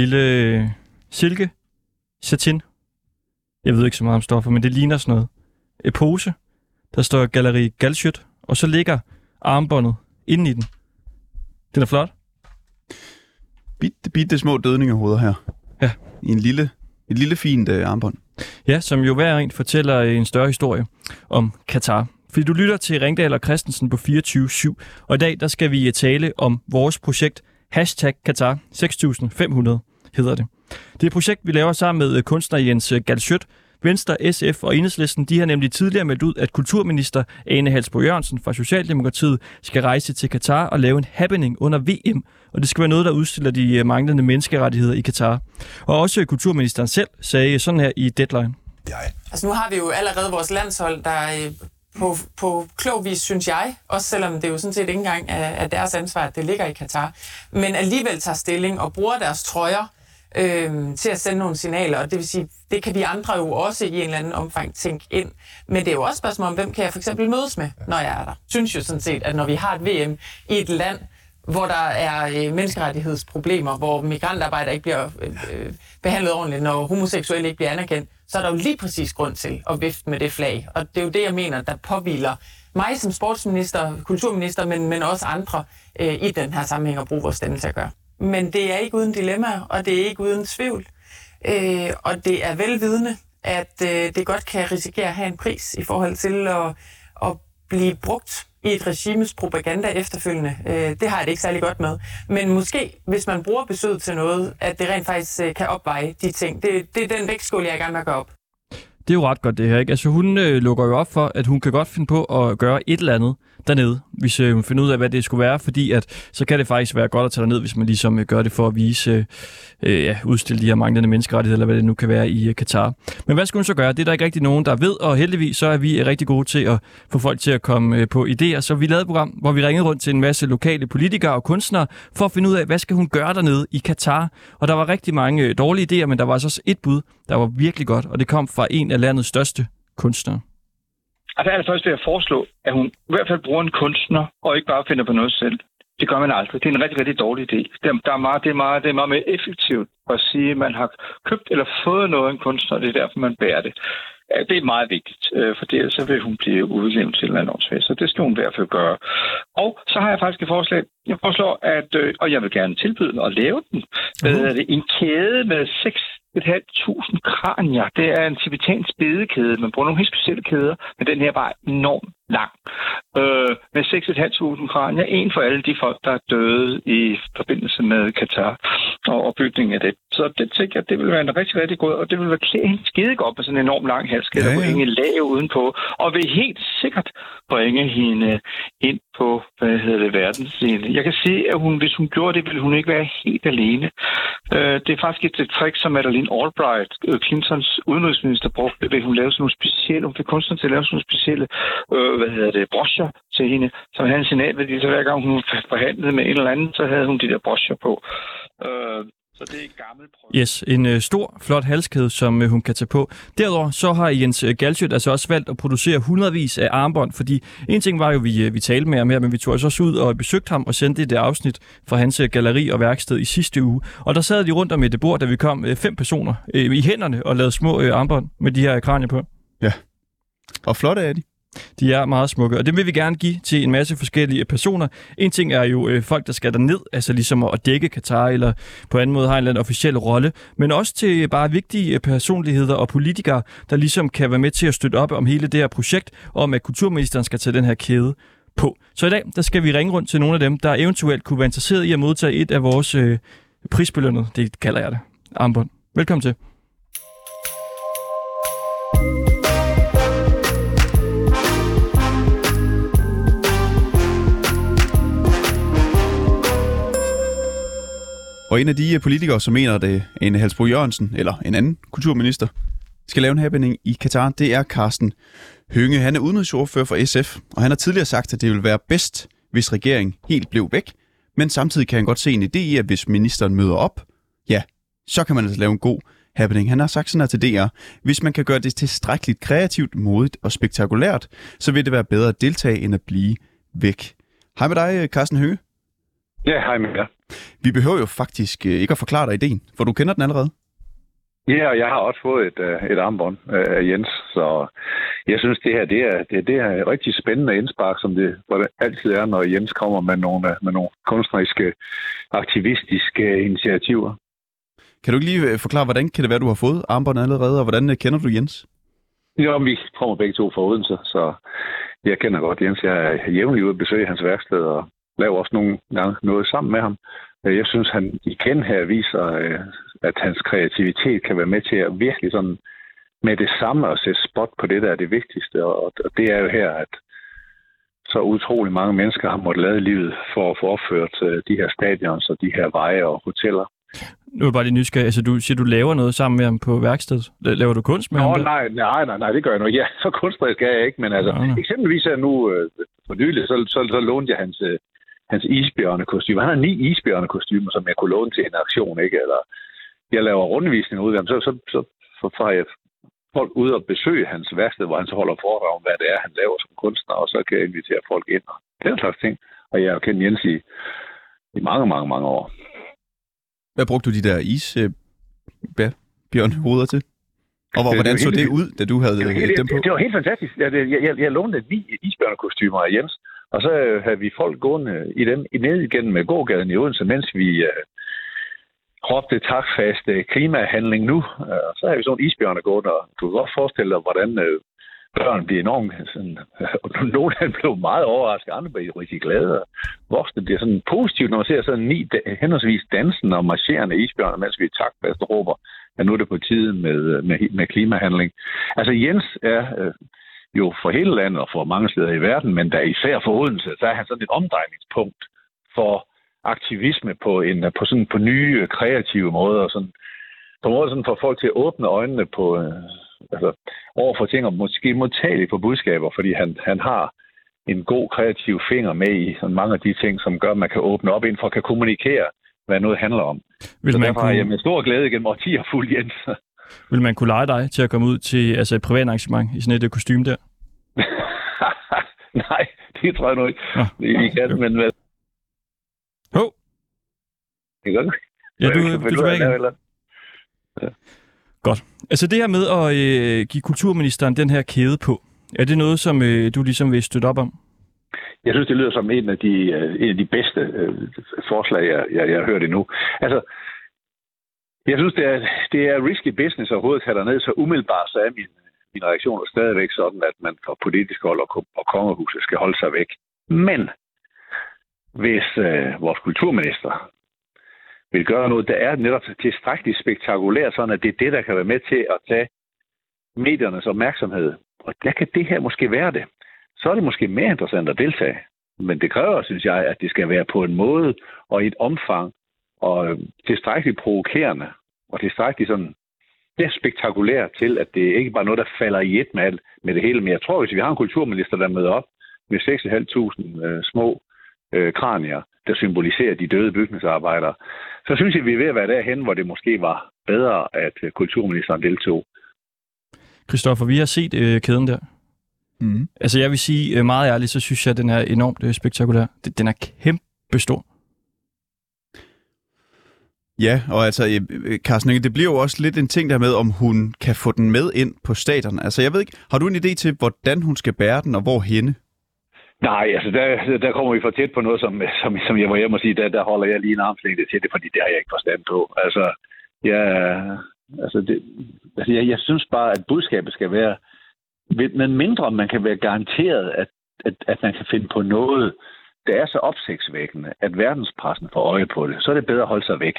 lille øh, silke satin. Jeg ved ikke så meget om stoffer, men det ligner sådan noget. En pose. Der står Galleri Galschøt, og så ligger armbåndet inde i den. Den er flot. bitte, bitte små dødningehoveder her. Ja. I en lille, et lille fint øh, armbånd. Ja, som jo hver en fortæller en større historie om Katar. Fordi du lytter til Ringdal og Christensen på 24-7, og i dag der skal vi tale om vores projekt Hashtag Katar 6500 hedder det. Det er et projekt, vi laver sammen med kunstner Jens Galschøt, Venstre, SF og Enhedslisten, de har nemlig tidligere meldt ud, at kulturminister Ane Halsbo Jørgensen fra Socialdemokratiet skal rejse til Katar og lave en happening under VM, og det skal være noget, der udstiller de manglende menneskerettigheder i Katar. Og også kulturministeren selv sagde sådan her i Deadline. Altså nu har vi jo allerede vores landshold, der øh, på, på klog vis, synes jeg, også selvom det jo sådan set ikke engang er, er deres ansvar, at det ligger i Katar, men alligevel tager stilling og bruger deres trøjer øh, til at sende nogle signaler, og det vil sige, det kan vi andre jo også i en eller anden omfang tænke ind. Men det er jo også et spørgsmål om, hvem kan jeg for eksempel mødes med, når jeg er der. Synes jo sådan set, at når vi har et VM i et land, hvor der er øh, menneskerettighedsproblemer, hvor migrantarbejdere ikke bliver øh, øh, behandlet ordentligt, når homoseksuelle ikke bliver anerkendt, så er der jo lige præcis grund til at vifte med det flag. Og det er jo det, jeg mener, der påviler mig som sportsminister, kulturminister, men, men også andre øh, i den her sammenhæng at bruge vores stemme til at gøre. Men det er ikke uden dilemma, og det er ikke uden tvivl. Øh, og det er velvidende, at øh, det godt kan risikere at have en pris i forhold til at, at blive brugt i et regimes propaganda efterfølgende. Øh, det har jeg det ikke særlig godt med. Men måske, hvis man bruger besøget til noget, at det rent faktisk øh, kan opveje de ting. Det, det er den vægtskål, jeg er i gang med at gøre op. Det er jo ret godt det her, ikke? Altså hun øh, lukker jo op for, at hun kan godt finde på at gøre et eller andet dernede, hvis øh, man finder ud af, hvad det skulle være, fordi at så kan det faktisk være godt at tage ned, hvis man ligesom øh, gør det for at vise, øh, øh, ja, udstille de her manglende menneskerettigheder, eller hvad det nu kan være i øh, Katar. Men hvad skulle hun så gøre? Det er der ikke rigtig nogen, der ved, og heldigvis så er vi øh, rigtig gode til at få folk til at komme øh, på idéer. Så vi lavede et program, hvor vi ringede rundt til en masse lokale politikere og kunstnere, for at finde ud af, hvad skal hun gøre dernede i Katar. Og der var rigtig mange øh, dårlige idéer, men der var altså også et bud, der var virkelig godt, og det kom fra en af landets største kunstnere. Altså først vil jeg foreslå, at hun i hvert fald bruger en kunstner, og ikke bare finder på noget selv. Det gør man aldrig. Det er en rigtig, rigtig dårlig idé. Det er, der er meget, det, er meget, det er meget mere effektivt at sige, at man har købt eller fået noget af en kunstner, og det er derfor, man bærer det. Det er meget vigtigt, øh, for ellers så vil hun blive udlevet til en eller anden så det skal hun i hvert fald gøre. Og så har jeg faktisk et forslag. Jeg foreslår, at, øh, og jeg vil gerne tilbyde den og lave den, det, en kæde med seks 1.500 kranier. Det er en tibetansk bedekæde. Man bruger nogle helt specielle kæder, men den her var enormt lang. Øh, med 6.500 kranier. En for alle de folk, der er døde i forbindelse med Katar og opbygningen af det. Så det tænker jeg, det vil være en rigtig, rigtig god, og det vil være klæde skide godt med sådan en enorm lang halskæde, Ja, ja, ja. hænge lag udenpå, og vil helt sikkert bringe hende ind på, hvad hedder det, verdensscene. Jeg kan se, at hun, hvis hun gjorde det, ville hun ikke være helt alene. Øh, det er faktisk et, et trick, som Madeleine Albright, øh, Clintons udenrigsminister, brugte, ved hun lavede sådan nogle specielle, hun fik kunstneren til at lave sådan nogle specielle, øh, hvad hedder det, broscher til hende, som havde en signalværdi, så hver gang hun forhandlede med en eller anden, så havde hun de der broscher på. Øh, så det er et gammelt projekt. Yes, en øh, stor, flot halskæde, som øh, hun kan tage på. Derudover så har Jens øh, Galsjøt altså også valgt at producere hundredvis af armbånd, fordi en ting var jo, vi, øh, vi talte med ham her, men vi tog altså også ud og besøgte ham og sendte det afsnit fra hans øh, galleri og værksted i sidste uge. Og der sad de rundt om et bord, da vi kom øh, fem personer øh, i hænderne og lavede små øh, armbånd med de her kranier på. Og flotte er de. De er meget smukke, og det vil vi gerne give til en masse forskellige personer. En ting er jo øh, folk, der skal ned, altså ligesom at dække Katar, eller på anden måde har en eller anden officiel rolle, men også til bare vigtige øh, personligheder og politikere, der ligesom kan være med til at støtte op om hele det her projekt, om at kulturministeren skal tage den her kæde på. Så i dag, der skal vi ringe rundt til nogle af dem, der eventuelt kunne være interesseret i at modtage et af vores øh, prisbelønnet, det kalder jeg det, armbånd. Velkommen til. Og en af de øh, politikere, som mener, det øh, en Halsbro Jørgensen, eller en anden kulturminister, skal lave en happening i Katar, det er Carsten Hønge. Han er udenrigsordfører for SF, og han har tidligere sagt, at det ville være bedst, hvis regeringen helt blev væk. Men samtidig kan han godt se en idé i, at hvis ministeren møder op, ja, så kan man altså lave en god happening. Han har sagt sådan her til DR. Hvis man kan gøre det tilstrækkeligt kreativt, modigt og spektakulært, så vil det være bedre at deltage, end at blive væk. Hej med dig, øh, Carsten Hønge. Ja, hej med jer. Vi behøver jo faktisk øh, ikke at forklare dig ideen, for du kender den allerede. Ja, og jeg har også fået et, øh, et armbånd øh, af Jens, så jeg synes, det her det er, det, det er et rigtig spændende indspark, som det, hvor det altid er, når Jens kommer med nogle, med nogle kunstneriske, aktivistiske initiativer. Kan du ikke lige forklare, hvordan kan det være, du har fået armbåndet allerede, og hvordan kender du Jens? Jo, vi kommer begge to fra Odense, så jeg kender godt Jens. Jeg er jævnligt ude at besøge hans værksted og laver også nogle gange noget sammen med ham. Jeg synes, han igen her viser, at hans kreativitet kan være med til at virkelig sådan med det samme at sætte spot på det, der er det vigtigste. Og det er jo her, at så utrolig mange mennesker har måttet lade livet for at få opført de her stadions og de her veje og hoteller. Nu er bare lige nysgerrig. Altså, du siger, du laver noget sammen med ham på værkstedet. Laver du kunst med Nå, ham? Nej, nej, nej, nej, det gør jeg nu. Ja, så kunstnerisk er jeg ikke, men altså, ja, eksempelvis er nu øh, for nylig, så, så, så lånte jeg hans, øh, hans isbjørnekostymer. Han har ni isbjørnekostymer, som jeg kunne låne til en aktion, ikke? Eller jeg laver rundvisning ud af ham, så, så, så, så får jeg folk ud og besøge hans værksted, hvor han så holder foredrag om, hvad det er, han laver som kunstner, og så kan jeg invitere folk ind og den slags ting. Og jeg har kendt Jens i, i mange, mange, mange år. Hvad brugte du de der is øh, bjørnhoveder til? Og hvor, hvordan så det ud, da du havde det, det, dem på? Det, det var helt fantastisk. Jeg, jeg, jeg, jeg lånte ni isbjørnekostymer af Jens, og så øh, havde vi folk gående i dem, ned igennem med gågaden i Odense, mens vi øh, råbte takfast øh, klimahandling nu. Øh, og så havde vi sådan en isbjørne gående, og du kan godt forestille dig, hvordan øh, børn bliver enormt øh, sådan, nogle af dem blev meget overrasket, andre blev rigtig glade, og voksne bliver sådan positivt, når man ser sådan ni henholdsvis dansende og marcherende isbjørne, mens vi i taktfast råber, at nu er det på tide med, øh, med, med klimahandling. Altså Jens er øh, jo for hele landet og for mange steder i verden, men der især for Odense, så er han sådan et omdrejningspunkt for aktivisme på, en, på, sådan, på nye kreative måder, sådan, på en måde sådan for folk til at åbne øjnene på, øh, altså, over for ting og måske modtagelige for budskaber, fordi han, han har en god kreativ finger med i sådan mange af de ting, som gør, at man kan åbne op ind for at kan kommunikere, hvad noget handler om. Vil så man derfor kunne... har jeg med stor glæde gennem årtier fuld Jens. Vil man kunne lege dig til at komme ud til altså et privat arrangement i sådan et kostume der? Nej, det tror jeg nu ikke. Det, vi kan, men hvad? Hov! Det gør Ja, du, du er tilbage igen. Ja. Godt. Altså det her med at øh, give kulturministeren den her kæde på, er det noget, som øh, du ligesom vil støtte op om? Jeg synes, det lyder som en af de, øh, en af de bedste øh, forslag, jeg, jeg, jeg har hørt endnu. Altså, jeg synes, det er, det er risky business overhovedet at tage ned, så umiddelbart så er min, min reaktion stadigvæk sådan, at man fra politisk hold og, og kongehuset skal holde sig væk. Men hvis øh, vores kulturminister vil gøre noget, der er netop tilstrækkeligt spektakulært, sådan at det er det, der kan være med til at tage mediernes opmærksomhed. Og der kan det her måske være det. Så er det måske mere interessant at deltage. Men det kræver, synes jeg, at det skal være på en måde og i et omfang og øh, tilstrækkeligt provokerende og tilstrækkeligt sådan det er spektakulært til, at det ikke bare er noget, der falder i et med, alt, med det hele. Men jeg tror, hvis vi har en kulturminister, der møder op med 6.500 øh, små øh, kranier, der symboliserer de døde bygningsarbejdere, så synes jeg, vi er ved at være derhen, hvor det måske var bedre, at øh, kulturministeren deltog. Christoffer, vi har set øh, kæden der. Mm. Altså jeg vil sige øh, meget ærligt, så synes jeg, at den er enormt øh, spektakulær. Den er kæmpe stor. Ja, og altså, øh, øh, Carsten det bliver jo også lidt en ting der med, om hun kan få den med ind på stadion. Altså, jeg ved ikke, har du en idé til, hvordan hun skal bære den, og hvor henne? Nej, altså der, der kommer vi for tæt på noget, som, som, som jeg må hjem og sige, der, der holder jeg lige en armslængde til det, fordi det har jeg ikke forstand på. Altså, jeg, altså, det, altså jeg, jeg synes bare, at budskabet skal være, men mindre man kan være garanteret, at, at, at man kan finde på noget, der er så opsigtsvækkende, at verdenspressen får øje på det, så er det bedre at holde sig væk.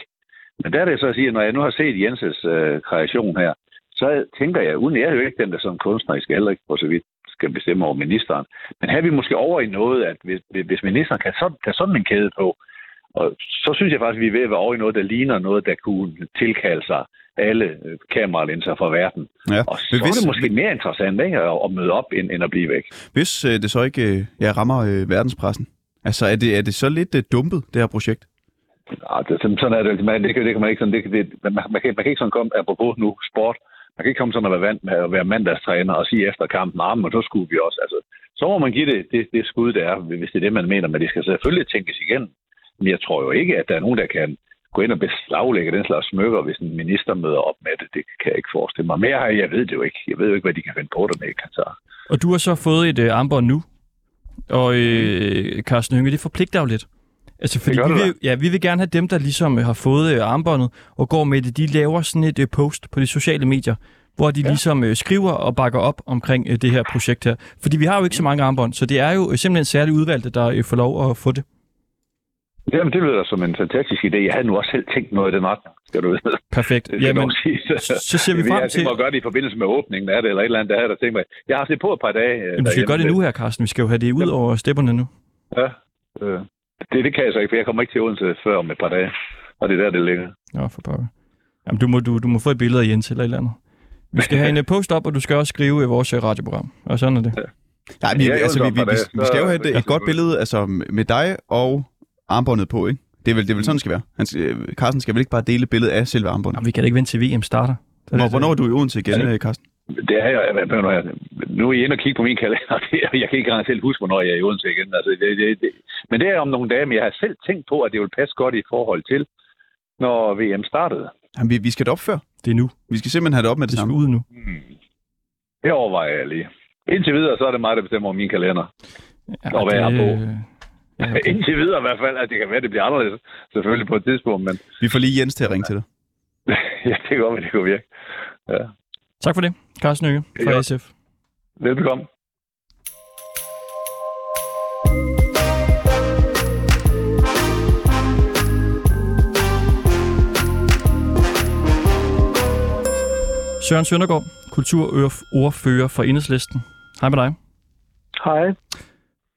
Men der er det så at sige, at når jeg nu har set Jenses øh, kreation her, så tænker jeg, uden jeg er jo ikke den, der som kunstnerisk heller ikke på så vidt skal bestemme over ministeren. Men her er vi måske over i noget, at hvis, hvis ministeren kan så, tage sådan en kæde på, og så synes jeg faktisk, at vi er ved at være over i noget, der ligner noget, der kunne tilkalde sig alle øh, kameralinser fra verden. Ja. Og så hvis, er det måske mere interessant ikke, at møde op, end, end at blive væk. Hvis øh, det så ikke øh, ja, rammer øh, verdenspressen, altså er det, er det så lidt øh, dumpet, det her projekt? Ja, det, sådan er det. Man, det, kan, det kan man ikke sådan, det, det, man, man, kan, man kan ikke sådan komme, apropos nu sport, man kan ikke komme sådan at være vant med at være mandagstræner og sige efter kampen, ah, armen, og så skulle vi også. Altså, så må man give det, det, det skud, der er, hvis det er det, man mener, men det skal selvfølgelig tænkes igen. Men jeg tror jo ikke, at der er nogen, der kan gå ind og beslaglægge den slags smykker, hvis en minister møder op med det. Det kan jeg ikke forestille mig. Mere jeg ved det jo ikke. Jeg ved jo ikke, hvad de kan finde på der med Så. Katar. Og du har så fået et øh, armbånd nu, og øh, Carsten Hynge, det forpligter jo lidt. Altså, fordi gør vi det vil, ja, vi vil gerne have dem, der ligesom øh, har fået øh, armbåndet og går med det, de laver sådan et øh, post på de sociale medier, hvor de ja. ligesom øh, skriver og bakker op omkring øh, det her projekt her. Fordi vi har jo ikke så mange armbånd, så det er jo øh, simpelthen særligt udvalgte, der øh, får lov at få det. Jamen, det lyder som en fantastisk idé. Jeg havde nu også selv tænkt noget i den retning, skal du vide. Perfekt. Det Jamen, sige. så ser vi Jeg frem til... tænkt mig at gøre det i forbindelse med åbningen af det, eller et eller andet, der havde der tænkt mig. Jeg har haft det på et par dage. øh, Jamen, vi skal gøre det nu her, Carsten. Vi skal jo have det ud over stepperne nu. Ja. Øh, det, det kan jeg så ikke, for jeg kommer ikke til Odense før om et par dage. Og det er der, det ligger. Nå, for pokker. Jamen, du må, du, du må få et billede af Jens eller et eller andet. Vi skal have en øh, post op, og du skal også skrive i vores øh, radioprogram. Og sådan er det. Nej, vi, Ja, altså, vi, vi, vi, vi skal jo have et, et godt billede altså, med dig og armbåndet på, ikke? Det er vel, det er vel sådan, det skal være. Han, skal- øh, Carsten skal vel ikke bare dele billedet af selve armbåndet? Jamen, vi kan da ikke vente til VM starter. Så er Hvor, det- hvornår er du i Odense igen, øh, Carsten? Det er jeg, jeg, jeg, nu er I inde og kigge på min kalender. Jeg kan ikke engang selv huske, hvornår jeg er i Odense igen. Altså, det, det, det. Men det er om nogle dage, men jeg har selv tænkt på, at det vil passe godt i forhold til, når VM startede. Jamen, vi, vi skal det op før. Det er nu. Vi skal simpelthen have det op med det Det skal samme. ud nu. Det overvejer jeg lige. Indtil videre, så er det mig, der bestemmer over min kalender. Ja, Og hvad jeg har på. Ja, okay. Indtil videre i hvert fald, at det kan være, at det bliver anderledes. Selvfølgelig på et tidspunkt, men Vi får lige Jens til at ringe til dig. ja, det godt være, det kunne virke. Ja. Tak for det, Carsten Øge fra Ja. SF. Velbekomme. Søren Søndergaard, kulturordfører for Enhedslisten. Hej med dig. Hej.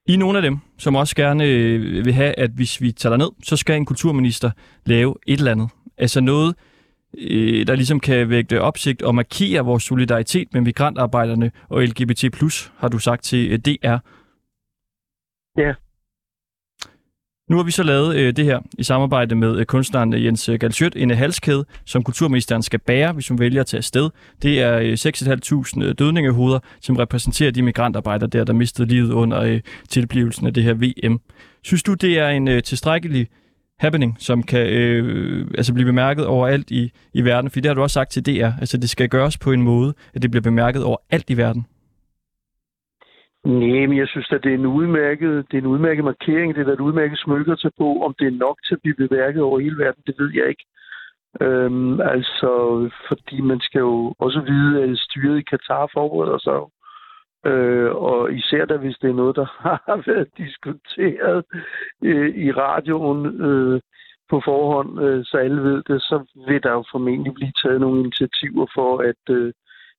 I er nogle af dem, som også gerne øh, vil have, at hvis vi tager ned, så skal en kulturminister lave et eller andet. Altså noget, øh, der ligesom kan vægte opsigt og markere vores solidaritet med migrantarbejderne og LGBT+, har du sagt til øh, DR. Ja. Nu har vi så lavet øh, det her i samarbejde med øh, kunstneren øh, Jens Galsjøt, en øh, halskæde, som kulturministeren skal bære, hvis hun vælger at tage afsted. Det er øh, 6.500 dødningehoveder, som repræsenterer de migrantarbejdere der, der mistede livet under øh, tilblivelsen af det her VM. Synes du, det er en øh, tilstrækkelig happening, som kan øh, altså blive bemærket overalt i, i verden? For det har du også sagt til DR. Altså, det skal gøres på en måde, at det bliver bemærket overalt i verden. Nej, men jeg synes at det er en udmærket, det er en udmærket markering. Det er et udmærket smykke at tage på. Om det er nok til at blive bemærket over hele verden, det ved jeg ikke. Øhm, altså, fordi man skal jo også vide, at styret i Katar forbereder sig. Øh, og især da, hvis det er noget, der har været diskuteret øh, i radioen øh, på forhånd, øh, så alle ved det, så vil der jo formentlig blive taget nogle initiativer for at, øh,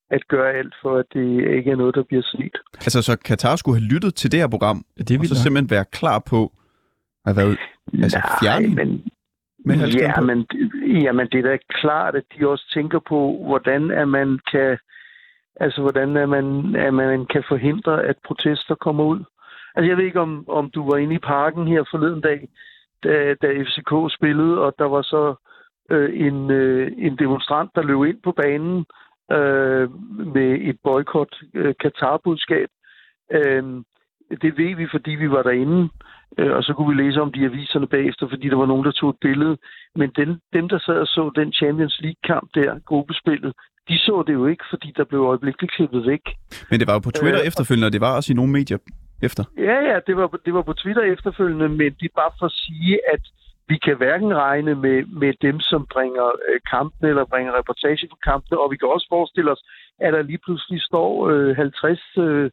at gøre alt for, at det ikke er noget, der bliver set. Altså, så Katar skulle have lyttet til det her program, Ja, det er og så simpelthen være klar på at være Altså, fjerne hende men, med halskæden ja, men, jamen, det er da klart, at de også tænker på, hvordan at man kan, altså, hvordan at man, at man kan forhindre, at protester kommer ud. Altså, jeg ved ikke, om, om du var inde i parken her forleden dag, da, da FCK spillede, og der var så øh, en, øh, en demonstrant, der løb ind på banen øh, med et boykot øh, Katar-budskab. Øh, det ved vi, fordi vi var derinde, øh, og så kunne vi læse om de i aviserne bagefter, fordi der var nogen, der tog et billede. Men den, dem, der sad og så den Champions League-kamp der, gruppespillet, de så det jo ikke, fordi der blev øjeblikkeligt klippet væk. Men det var jo på Twitter Øh, efterfølgende, og det var også i nogle medier efter. Ja, ja, det var, det var på Twitter efterfølgende, men det er bare for at sige, at vi kan hverken regne med, med dem, som bringer øh, kampene eller bringer reportage fra kampene, og vi kan også forestille os, at der lige pludselig står øh, 50 øh,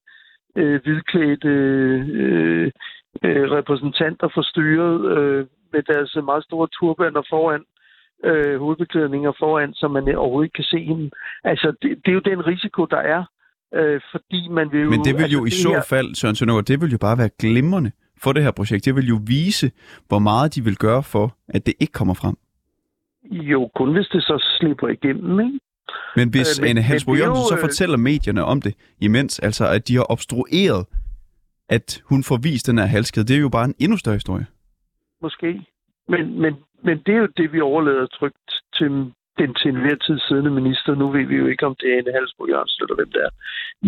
øh, hvidklædte øh, øh, repræsentanter for styret øh, med deres meget store turbaner foran, øh, hovedbeklædninger foran, så man overhovedet ikke kan se dem. Altså, det, det er jo den risiko, der er, øh, fordi man vil jo... Men det vil jo altså, i så her- fald, Søren Søndergaard, det vil jo bare være glimrende for det her projekt. Det vil jo vise, hvor meget de vil gøre for, at det ikke kommer frem. Jo, kun hvis det så slipper igennem, ikke? Men hvis Øh, men- Anne Halsbro men så øh, fortæller medierne om det imens, altså at de har obstrueret, at hun får vist den her halskæde, det er jo bare en endnu større historie. Måske. Men, men, men det er jo det, vi overlader trygt til den til enhver tid siddende minister. Nu ved vi jo ikke, om det er Anne Halsbro Jørgensen eller hvem det er.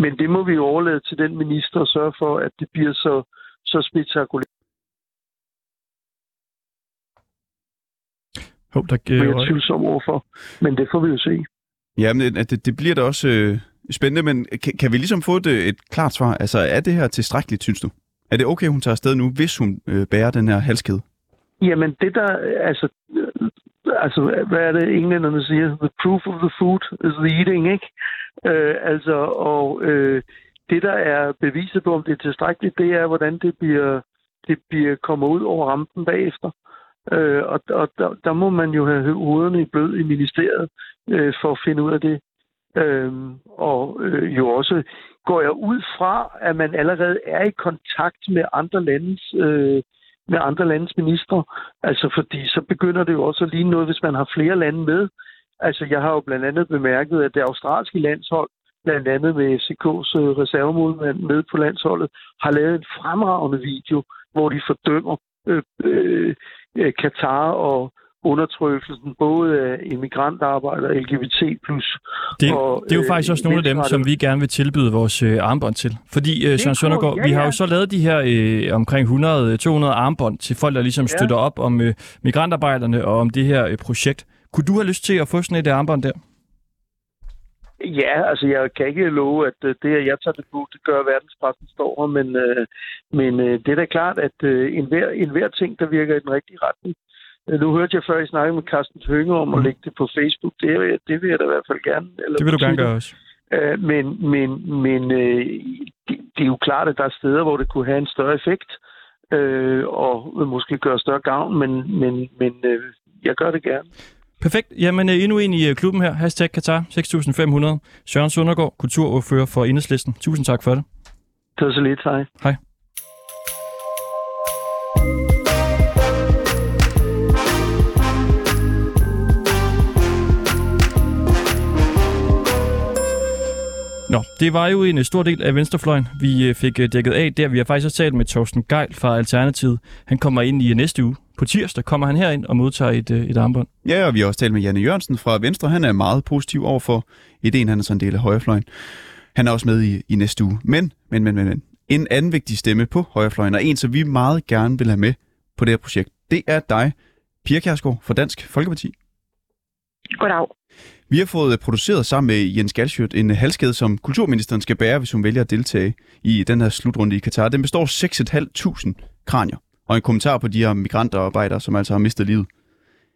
Men det må vi jo overlade til den minister og sørge for, at det bliver så, så spektakulært. Jo, der Det er øh, jeg tvivlsom overfor. Men det får vi jo se. Ja, men det, det, det bliver da også øh, spændende, men kan, kan vi ligesom få et, øh, et klart svar? Altså, er det her tilstrækkeligt, synes du? Er det okay, hun tager afsted nu, hvis hun øh, bærer den her halskæde? Jamen, det der, altså, øh, altså, hvad er det, englænderne siger? The proof of the food is the eating, ikke? Øh, altså, og øh, det, der er beviset på, om det er tilstrækkeligt, det er, hvordan det bliver, det bliver kommer ud over rampen bagefter. Øh, og og der, der må man jo have hovederne i blød i ministeriet øh, for at finde ud af det. Øh, og øh, jo også går jeg ud fra, at man allerede er i kontakt med andre landes øh, med andre landes ministre. Altså fordi så begynder det jo også at ligne noget, hvis man har flere lande med. Altså jeg har jo blandt andet bemærket, at det australske landshold, blandt andet med FCK's øh, reservemålmand med på landsholdet, har lavet en fremragende video, hvor de fordømmer øh, øh, øh Katar og undertrykkelsen både af immigrantarbejdere LGBT+. Det, og, det er jo øh, faktisk også nogle af dem, som vi gerne vil tilbyde vores øh, armbånd til. Fordi, øh, Søren Søndergaard, ja, vi har ja. jo så lavet de her øh, omkring 100-200 armbånd til folk, der ligesom Ja. støtter op om øh, migrantarbejderne og om det her øh, projekt. Kunne du have lyst til at få sådan et øh, armbånd der? Ja, altså jeg kan ikke love, at øh, det, at jeg tager det på, det gør, at verdenspressen står her, men, øh, men øh, det er da klart, at øh, enhver, enhver ting, der virker i den rigtige retning. Øh, Nu hørte jeg før, I snakkede med Carsten Hønge om at lægge det på Facebook. Det, vil jeg- det vil jeg da i hvert fald gerne. Eller Mm. Det vil du gerne gøre også. Øh, men men, men øh, det, det er jo klart, at der er steder, hvor det kunne have en større effekt, øh, og måske gøre større gavn, men, men, men øh, jeg gør det gerne. Perfekt. Jamen, øh, endnu en i klubben her. Hashtag Katar 6500. Søren Søndergaard, kulturordfører for Enhedslisten. Tusind tak for det. Det var så lidt, hej. Hej. Nå, det var jo en øh, stor del af venstrefløjen, vi øh, fik øh, dækket af der. Vi har faktisk også talt med Torsten Geil fra Alternativet. Han kommer ind i næste uge. På tirsdag kommer han herind og modtager et, et armbånd. Ja, og vi har også talt med Janne Jørgensen fra Venstre. Han er meget positiv over for ideen, han er sådan en del af højrefløjen. Han er også med i, i næste uge. Men, men, men, men, men. En anden vigtig stemme på højrefløjen, og en, som vi meget gerne vil have med på det her projekt, det er dig, Pia Kjærsgaard fra Dansk Folkeparti. Goddag. Vi har fået produceret sammen med Jens Galschiøt en halskæde, som kulturministeren skal bære, hvis hun vælger at deltage i den her slutrunde i Katar. Den består af 6.500 kranier, og en kommentar på de her migrantarbejdere, som altså har mistet livet.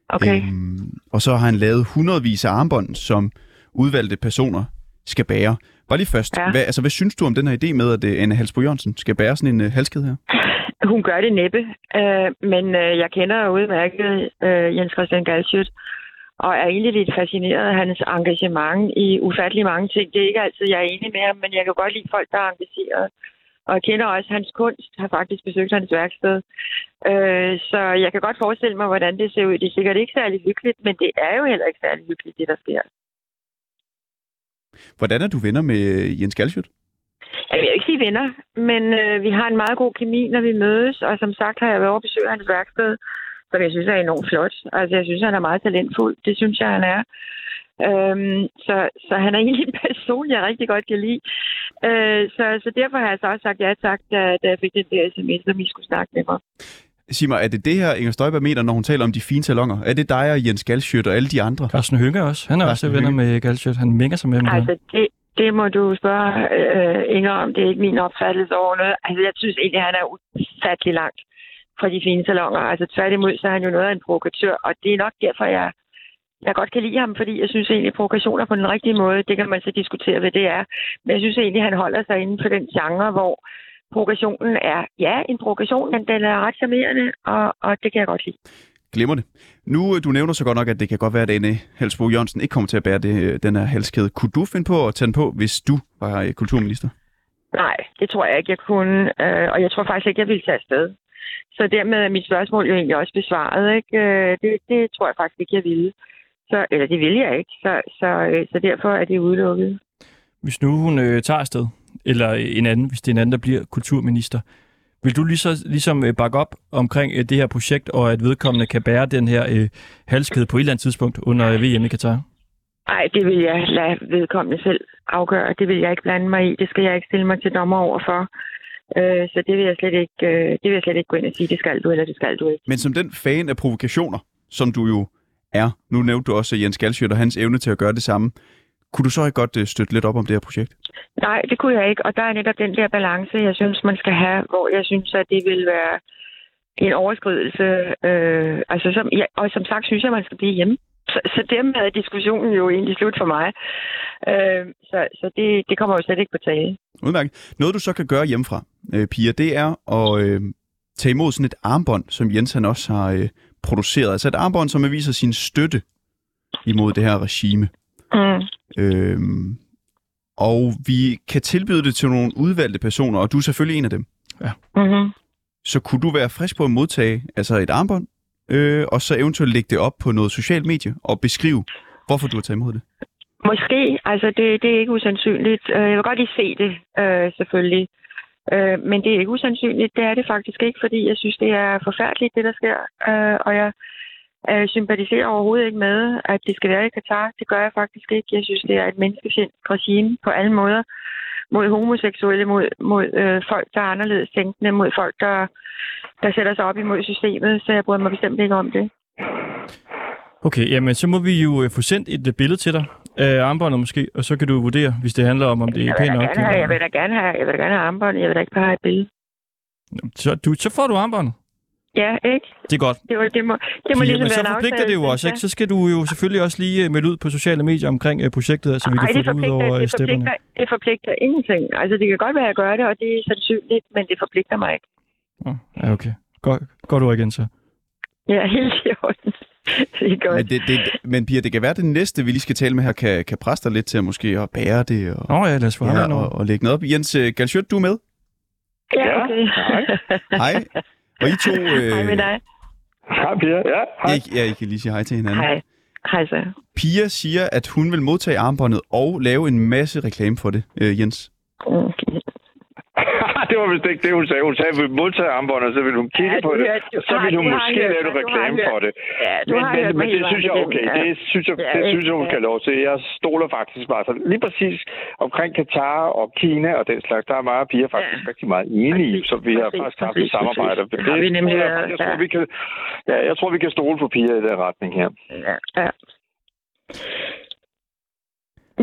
Okay. Øhm, og så har han lavet hundredvis af armbånd, som udvalgte personer skal bære. Bare lige først, Ja. hvad, altså, hvad synes du om den her idé med, at øh, Anne Halsbo Jørgensen skal bære sådan en uh, halskæde her? Hun gør det næppe, øh, men øh, jeg kender jo udmærket øh, Jens Christian Galsjøt, og er egentlig lidt fascineret af hans engagement i ufattelig mange ting. Det er ikke altid, jeg er enig med ham, men jeg kan godt lide folk, der er engageret. Og jeg kender også hans kunst, har faktisk besøgt hans værksted. Øh, så jeg kan godt forestille mig, hvordan det ser ud. Det er sikkert ikke særlig hyggeligt, men det er jo heller ikke særlig hyggeligt, det der sker. Hvordan er du venner med øh, Jens Galschiøt? Jeg vil ikke sige venner, men øh, vi har en meget god kemi, når vi mødes, og som sagt har jeg været over at besøge hans værksted, som jeg synes er enormt flot. Altså, jeg synes, han er meget talentfuld. Det synes jeg, han er. Øhm, så, så han er egentlig en person, jeg rigtig godt kan lide. Øh, så, så derfor har jeg så også sagt ja tak, da, da jeg fik den der sms, som I skulle snakke med mig. Sig mig, er det det her, Inger Støjberg mener, når hun taler om de fine salonger? Er det dig og Jens Galschiøt og alle de andre? Carsten Hønge også. Han er Carsten også venner med Galschiøt. Han mænger sig med ham. Altså, det, det må du spørge øh, Inger om. Det er ikke min opfattelse over noget. Altså, jeg synes egentlig, han er ufattelig langt fra de fine salonger. Altså, tværtimod, så er han jo noget af en provokatør, og det er nok derfor, jeg, jeg godt kan lide ham, fordi jeg synes egentlig, provokationer på den rigtige måde, det kan man så diskutere, hvad det er. Men jeg synes egentlig, han holder sig inden for den genre, hvor provokationen er, ja, en provokation, men den er ret charmerende, og, og det kan jeg godt lide. Glemmer det. Nu, øh, du nævner så godt nok, at det kan godt være, at Anne Halsbo Jørgensen ikke kommer til at bære det, øh, den her halskæde. Kunne du finde på at tage den på, hvis du var øh, kulturminister? Nej, det tror jeg ikke, jeg kunne. Øh, og jeg tror faktisk ikke, jeg ville tage afsted. Så dermed er mit spørgsmål jo egentlig også besvaret. Ikke? Øh, det, det tror jeg faktisk ikke, jeg ville. Så, eller det vil jeg ikke. Så, så, øh, så derfor er det udelukket. Hvis nu hun øh, tager afsted, eller en anden, hvis det er en anden, der bliver kulturminister, vil du lige ligesom øh, bakke op omkring øh, det her projekt, og at vedkommende kan bære den her øh, halskæde på et eller andet tidspunkt under VM i Katar? Nej, det vil jeg lade vedkommende selv afgøre. Det vil jeg ikke blande mig i. Det skal jeg ikke stille mig til dommer over for. Øh, så det vil, jeg slet ikke, øh, det vil jeg slet ikke gå ind og sige, det skal du, eller det skal du ikke. Men som den fan af provokationer, som du jo er, nu nævnte du også Jens Galsjøt og hans evne til at gøre det samme. Kunne du så ikke godt øh, støtte lidt op om det her projekt? Nej, det kunne jeg ikke, og der er netop den der balance, jeg synes, man skal have, hvor jeg synes, at det vil være en overskridelse. Øh, altså som, ja, og som sagt, synes jeg, man skal blive hjemme. Så, så dermed er diskussionen jo egentlig slut for mig. Øh, så så det, det kommer jo slet ikke på tale. Udmærket. Noget du så kan gøre hjemmefra, øh, Pia, det er at øh, tage imod sådan et armbånd, som Jens han også har øh, produceret. Altså et armbånd, som viser sin støtte imod det her regime. Mm. Øhm, og vi kan tilbyde det til nogle udvalgte personer, og du er selvfølgelig en af dem. Mm-hmm. Så kunne du være frisk på at modtage altså et armbånd, øh, og så eventuelt lægge det op på noget socialt medie og beskrive, hvorfor du har taget imod det? Måske. Altså, det, det er ikke usandsynligt. Øh, jeg vil godt lige se det, øh, selvfølgelig. Øh, Men det er ikke usandsynligt. Det er det faktisk ikke, fordi jeg synes, det er forfærdeligt, det der sker. Øh, Og jeg øh, sympatiserer overhovedet ikke med, at det skal være i Katar. Det gør jeg faktisk ikke. Jeg synes, det er et menneskefjendsk regime på alle måder. Mod homoseksuelle, mod, mod øh, folk, der er anderledes tænkende, mod folk, der, der sætter sig op imod systemet. Så jeg bryder mig bestemt ikke om det. Okay, jamen så må vi jo øh, få sendt et øh, billede til dig af armbåndet måske, og så kan du vurdere, hvis det handler om, om det er pænt nok. have, jeg vil da gerne have, jeg vil da gerne have armbånd. Jeg vil da ikke bare have et billede. Så, du, så får du armbåndet. Ja, ikke? Det er godt. Det, var, det må, det må Pia, ligesom men så forpligter det jo også, ikke? Så skal du jo selvfølgelig også lige øh, melde ud på sociale medier omkring øh, projektet, så vi Ej, kan det få det ud forpligter, over øh, det, stepperne. forpligter, det forpligter ingenting. Altså, det kan godt være, at jeg gør det, og det er sandsynligt, men det forpligter mig ikke. Ja, okay. Godt, godt ord igen så. Ja, helt i orden. Det er godt. Men, det, det, men Pia, det kan være, at det næste, vi lige skal tale med her, kan, kan presse dig lidt til at måske at bære det og, Nå ja, lad os få ja, og, og lægge noget op. Jens øh, Galsjøt, du er med? Ja, okay. hej. Hej. Og I to... Øh, Hej med dig. Hej, Pia. Ja, hej. ikke, ja, I kan lige sige hej til hinanden. Hej. Hej så. Pia siger, at hun vil modtage armbåndet og lave en masse reklame for det, øh, Jens. Okay. Det var vist ikke det, hun sagde. Hun sagde, at vi modtager armbåndet, så vil hun kigge Ja, på det. Og så vil har- hun har måske lave har reklame for det. Ja, Men, har men, men det synes jeg okay. Det synes jeg, Ja, det synes jeg, hun Ja. skal lov til. Jeg stoler faktisk bare. Så lige præcis omkring Katar og Kina og den slags, der er meget piger faktisk Ja. rigtig meget enige i, så vi har præcis, faktisk haft et samarbejde. Det har vi nemlig jeg, jeg, tror, vi kan, ja, jeg tror, vi kan stole på piger i den retning her. Ja, ja.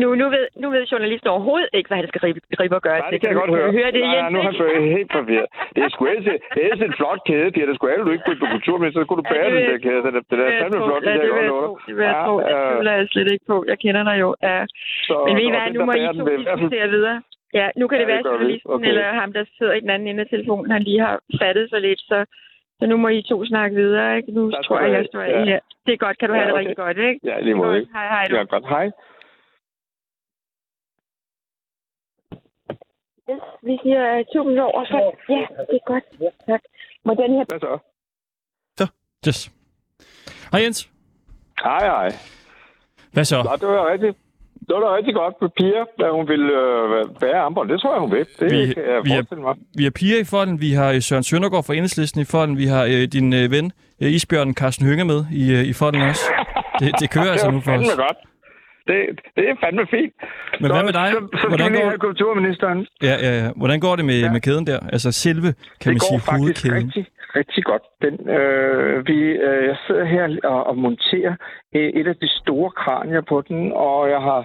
Nu, nu, ved, nu ved journalisten overhovedet ikke, hvad han skal gribe, gribe og gøre. Nej, det kan jeg godt høre. høre det, nej, nu er han blevet helt forvirret. Det er sgu ellers, det er ellers en flot kæde, Pia. Det skulle alle du ikke på kulturminister, så skulle du Ja, bære det den vil der kæde. Den er, den er fandme flot, det ja, det jeg vil godt. Det vil jeg tro. Det øh, tvivler jeg slet ikke på. Jeg kender dig jo. Ja. så, Men ved I hvad, nu der må I to vil diskutere videre. Ja, nu kan Ja, det være, journalisten eller ham, der sidder i den anden ende af telefonen, han lige har fattet sig lidt, så, så nu må I to snakke videre, ikke? Nu Tak tror jeg, jeg står Ja. her. Det er godt. Kan du Ja, have det okay. rigtig godt, ikke? Ja, lige måde. Hej, hej. Du. Ja, godt. Hej. Yes, vi siger øh, tusind over, så ja, det er godt. Tak. Må den her Hvad så? Yes. Hej Jens. Hej, hej. Hvad så? Nå, det var rigtig, det var da rigtig godt med Pia, at hun ville øh, bære armbånd. Det tror jeg, hun vil. Det Vi- kan jeg vi er- forestille mig. Vi har Pia i folden, vi har øh, Søren Søndergaard fra Enhedslisten i folden, vi har øh, din øh, ven øh, Isbjørn Carsten Hønge med i, øh, i folden også. Det, det kører altså det nu var for os. godt. Det, det er fandme fint. Men hvad med dig? Så, så Hvordan skal vi have kulturministeren. ja, ja, ja. Hvordan går det med, Ja. med kæden der? Altså selve, kan man det sige, går faktisk hovedkæden. rigtig, rigtig godt. Den, øh, vi, øh, jeg sidder her og, og monterer øh, et af de store kranier på den, og jeg har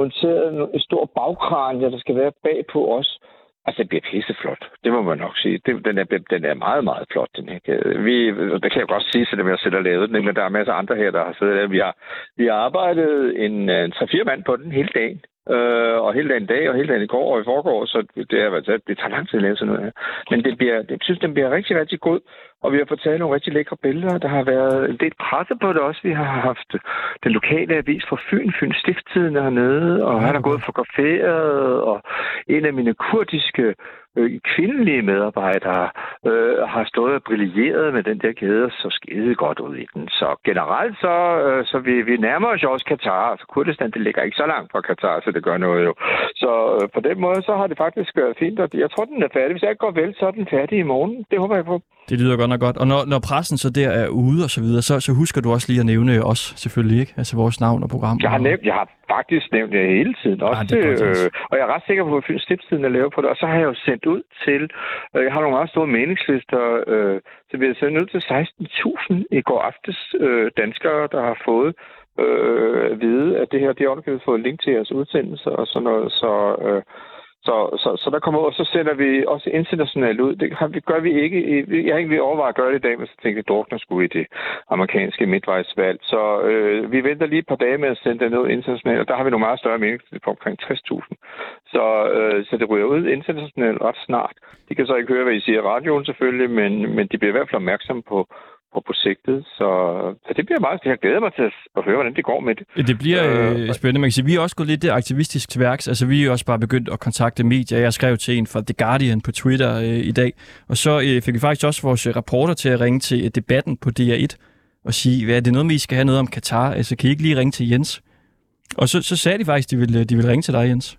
monteret en- et stort bagkranie, der skal være bag på os. Altså, det bliver pisseflot. Det må man nok sige. Det, den, er, den er meget, meget flot, den her kæde. Vi, det kan jeg godt sige, selvom jeg selv har lavet den, men der er masser af andre her, der har siddet der. Vi har, vi har arbejdet en, øh, en 3-4 mand på den hele dagen. Øh, og hele dagen i dag, og hele dagen i går og i forgår, så det, har været, altså, det tager lang tid at lave sådan noget her. Men det bliver, det, jeg synes, den bliver rigtig, rigtig god, og vi har fået taget nogle rigtig lækre billeder. Der har været en del presse på det også. Vi har haft den lokale avis fra Fyn, Fyn Stifttiden hernede, og han har gået fotograferet, og en af mine kurdiske øh, kvindelige medarbejdere øh, har stået og brilleret med den der kæde, så skide godt ud i den. Så generelt så, øh, så vi, vi nærmer os jo også Katar. Altså Kurdistan, det ligger ikke så langt fra Katar, så det gør noget jo. Så øh, på den måde, så har det faktisk været fint, og jeg tror, den er færdig. Hvis alt går vel, så er den færdig i morgen. Det håber jeg på. Det lyder godt nok godt. Og når, når pressen så der er ude og så videre, så, så husker du også lige at nævne os selvfølgelig, ikke? Altså vores navn og program. Jeg har, nævnt, jeg har faktisk nævnt det hele tiden. Også, Ah, det øh, og jeg er ret sikker på, at Stifttiden er lavet på det. Og så har jeg jo sendt ud til... Øh, jeg har nogle meget store meningslister. Øh, så vi har sendt ud til 16.000 i går aftes øh, danskere, der har fået øh, at vide, at det her, det har fået link til jeres udsendelse og sådan noget. Så, øh, så, så, så der kommer, og så sender vi også internationalt ud. Det har, vi, gør vi ikke. i- Jeg har ikke lige overvejet at gøre det i dag, men så tænkte jeg, drukner skulle i det amerikanske midtvejsvalg. Så øh, vi venter lige et par dage med at sende den ud internationalt, og der har vi nogle meget større meninger på omkring 60.000. Så, øh, så det ryger ud internationalt ret snart. De kan så ikke høre, hvad I siger i radioen selvfølgelig, men, men de bliver i hvert fald opmærksomme på, på projektet. Så, så det bliver meget... Jeg glæder mig til at, at høre, hvordan det går med det. Det bliver Øh, øh, spændende. Man kan sige, vi er også gået lidt øh, aktivistisk til værks. Altså, vi er også bare begyndt at kontakte medier. Jeg skrev til en fra The Guardian på Twitter øh, i dag. Og så øh, fik vi faktisk også vores øh, reporter til at ringe til øh, debatten på DR1 og sige, hvad er det noget med, I skal have noget om Katar? Altså, kan I ikke lige ringe til Jens? Og så, så sagde de faktisk, de ville, de ville ringe til dig, Jens.